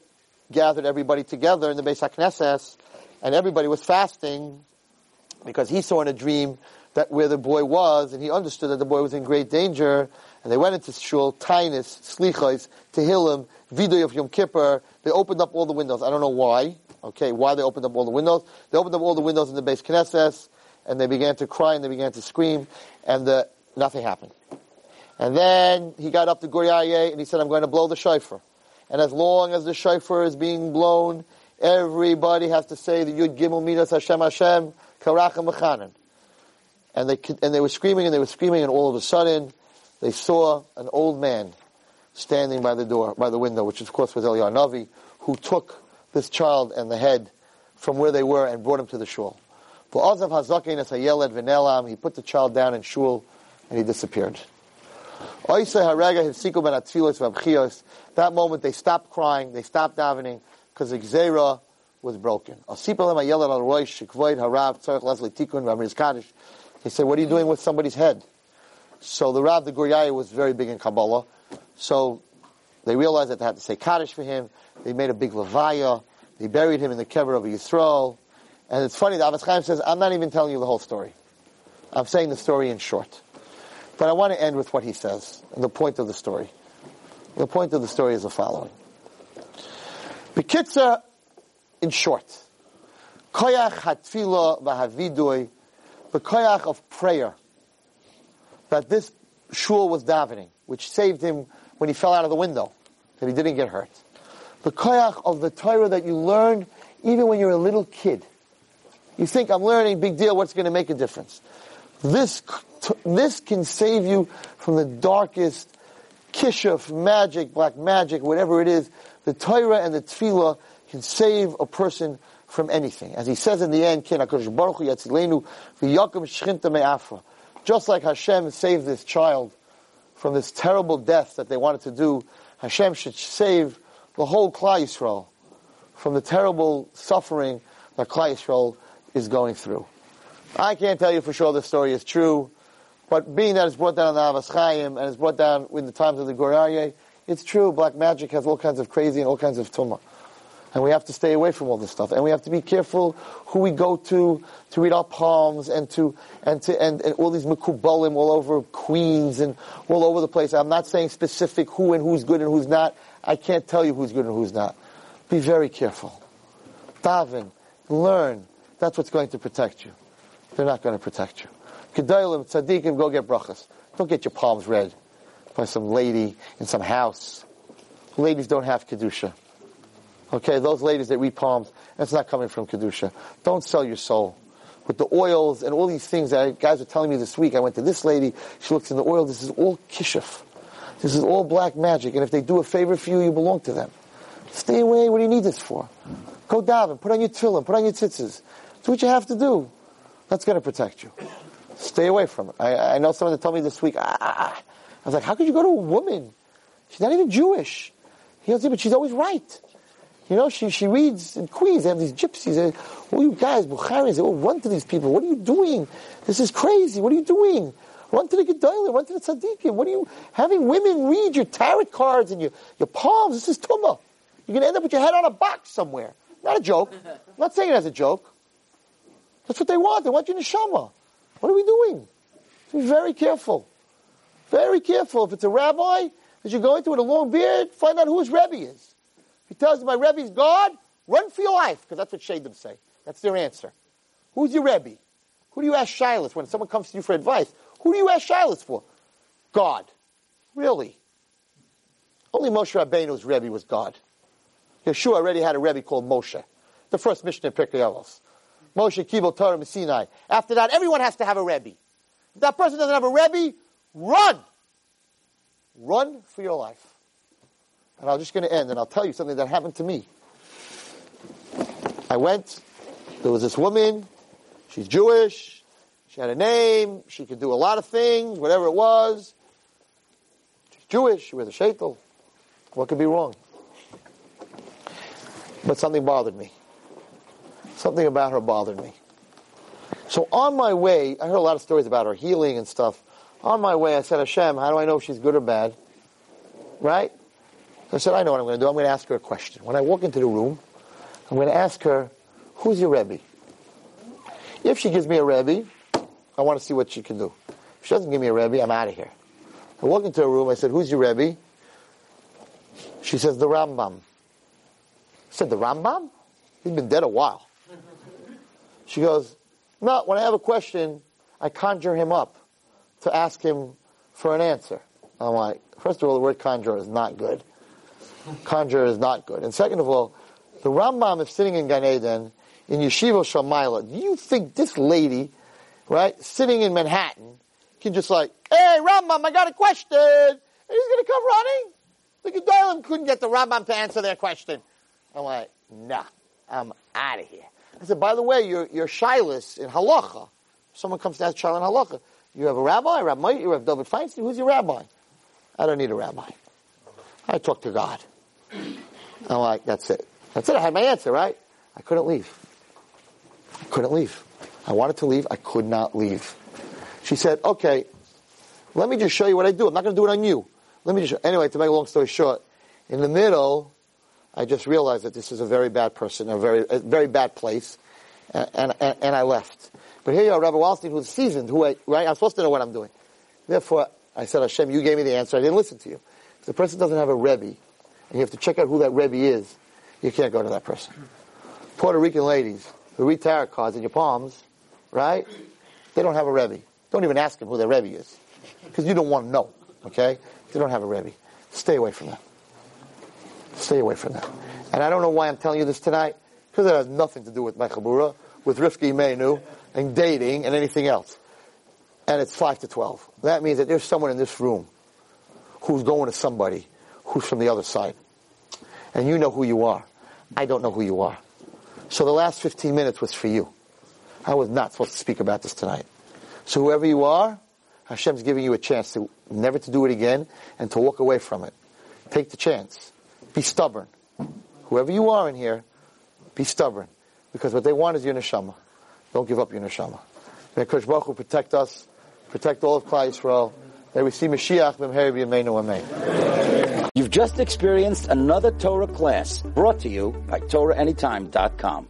gathered everybody together in the Beis HaKnesses, and everybody was fasting because he saw in a dream that where the boy was, and he understood that the boy was in great danger, and they went into shul, Tainus, Slichos, Tehillim, Vidoy of Yom Kippur. They opened up all the windows. I don't know why. Okay, why they opened up all the windows? They opened up all the windows in the Beis Knesses, and they began to cry and they began to scream, and the, nothing happened. And then he got up to Gur Aryeh and he said, I'm going to blow the shofar. And as long as the shofar is being blown, everybody has to say the Yud Gimel Midas Hashem Hashem Karachem Mechanan. And they, and they were screaming and they were screaming and all of a sudden they saw an old man standing by the door, by the window, which of course was Eliyahu Navi, who took this child and the head from where they were and brought him to the shul. He put the child down in shul and he disappeared. That moment they stopped crying, they stopped davening, because the Gzera was broken. He said, what are you doing with somebody's head? So the Rav, the Gur Aryeh, was very big in Kabbalah. So they realized that they had to say Kaddish for him. They made a big Levaya. They buried him in the kever of Yisrael. And it's funny, the Avos Chaim says, I'm not even telling you the whole story. I'm saying the story in short. But I want to end with what he says, and the point of the story. The point of the story is the following. Bekitza, in short, koyach hatfila v'havidui, the koyach of prayer, that this shul was davening, which saved him when he fell out of the window, that he didn't get hurt. The koyach of the Torah that you learned even when you're a little kid. You think, I'm learning, big deal, what's going to make a difference? This this can save you from the darkest kishuf, magic, black magic, whatever it is. The Torah and the Tefillah can save a person from anything. As he says in the end, just like Hashem saved this child from this terrible death that they wanted to do, Hashem should save the whole Klal Yisrael from the terrible suffering that Klal Yisrael is going through. I can't tell you for sure the story is true. But being that it's brought down in the Avos Chaim and it's brought down in the times of the Gur Aryeh, it's true. Black magic has all kinds of crazy and all kinds of tumah. And we have to stay away from all this stuff. And we have to be careful who we go to to read our palms and to and to and, and all these mekubalim all over Queens and all over the place. I'm not saying specific who and who's good and who's not. I can't tell you who's good and who's not. Be very careful. Daven, learn. That's what's going to protect you. They're not going to protect you. Gedolim, tzaddikim, go get brachas. Don't get your palms read by some lady in some house. Ladies don't have kedusha. Okay, those ladies that read palms, that's not coming from kedusha. Don't sell your soul with the oils and all these things that guys are telling me this week. I went to this lady. She looks in the oil. This is all kishuf. This is all black magic. And if they do a favor for you, you belong to them. Stay away. What do you need this for? Go daven. Put on your tefillin. Put on your tzitzis. Do what you have to do. That's going to protect you. Stay away from it. I, I know someone that told me this week, ah, ah, ah, I was like, how could you go to a woman? She's not even Jewish. He goes, but she's always right. You know, she, she reads in Queens, they have these gypsies. They, all you guys, Bukharis, they all run to these people. What are you doing? This is crazy. What are you doing? Run to the Gedolim, run to the Tzaddikim. What are you, having women read your tarot cards and your, your palms? This is Tumah. You're going to end up with your head on a box somewhere. Not a joke. I'm not saying it as a joke. That's what they want. They want you in neshama. What are we doing? Be very careful. Very careful. If it's a rabbi that you're going to with a long beard, find out who his Rebbe is. He tells you my Rebbe's God, run for your life, because that's what Shadim say. That's their answer. Who's your Rebbe? Who do you ask Shilas when someone comes to you for advice? Who do you ask Shilas for? God. Really? Only Moshe Rabbeinu's Rebbe was God. Yehoshua already had a Rebbe called Moshe, the first Mishnah in Pirkei Avos. Moshe Kibel Torah Sinai. After that, everyone has to have a Rebbe. If that person doesn't have a Rebbe, run. Run for your life. And I'm just going to end, and I'll tell you something that happened to me. I went, there was this woman, she's Jewish, she had a name, she could do a lot of things, whatever it was. She's Jewish, she wears a shaitel. What could be wrong? But something bothered me. Something about her bothered me. So on my way, I heard a lot of stories about her healing and stuff. On my way, I said, Hashem, how do I know if she's good or bad? Right? So I said, I know what I'm going to do. I'm going to ask her a question. When I walk into the room, I'm going to ask her, who's your Rebbe? If she gives me a Rebbe, I want to see what she can do. If she doesn't give me a Rebbe, I'm out of here. I walk into a room, I said, who's your Rebbe? She says, the Rambam. I said, the Rambam? He's been dead a while. She goes, no, when I have a question, I conjure him up to ask him for an answer. I'm like, first of all, the word conjure is not good. Conjure is not good. And second of all, the Rambam is sitting in Gan Eden in Yeshiva Shamaila. Do you think this lady, right, sitting in Manhattan, can just like, hey, Rambam, I got a question. And he's going to come running. The Gedolim couldn't get the Rambam to answer their question. I'm like, nah, I'm out of here. I said, by the way, you're, you're Shilas in Halacha. Someone comes to ask Shilas in Halacha. You have a rabbi, Rabbi, you have David Feinstein. Who's your rabbi? I don't need a rabbi. I talk to God. I'm like, that's it. That's it. I had my answer, right? I couldn't leave. I couldn't leave. I wanted to leave. I could not leave. She said, okay, let me just show you what I do. I'm not going to do it on you. Let me just, anyway, to make a long story short, in the middle, I just realized that this is a very bad person, a very, a very bad place, and, and, and I left. But here you are, Rabbi Wallerstein, who's seasoned, who I, right? I'm supposed to know what I'm doing. Therefore, I said, Hashem, you gave me the answer. I didn't listen to you. If the person doesn't have a Rebbe, and you have to check out who that Rebbe is, you can't go to that person. Puerto Rican ladies who read tarot cards in your palms, right? They don't have a Rebbe. Don't even ask them who their Rebbe is. Because you don't want to know, okay? They don't have a Rebbe. Stay away from them. Stay away from them. And I don't know why I'm telling you this tonight, because it has nothing to do with my chabura, with Rivki Imenu, and dating, and anything else. And it's 5 to 12. That means that there's someone in this room who's going to somebody who's from the other side. And you know who you are. I don't know who you are. So the last 15 minutes was for you. I was not supposed to speak about this tonight. So whoever you are, Hashem's giving you a chance to never to do it again and to walk away from it. Take the chance. Be stubborn. Whoever you are in here, be stubborn. Because what they want is your neshama. Don't give up your neshama. May Kosh Baruch Hu protect us, protect all of Klal Yisrael. May we see Mashiach amen. You've just experienced another Torah class brought to you by TorahAnytime.com.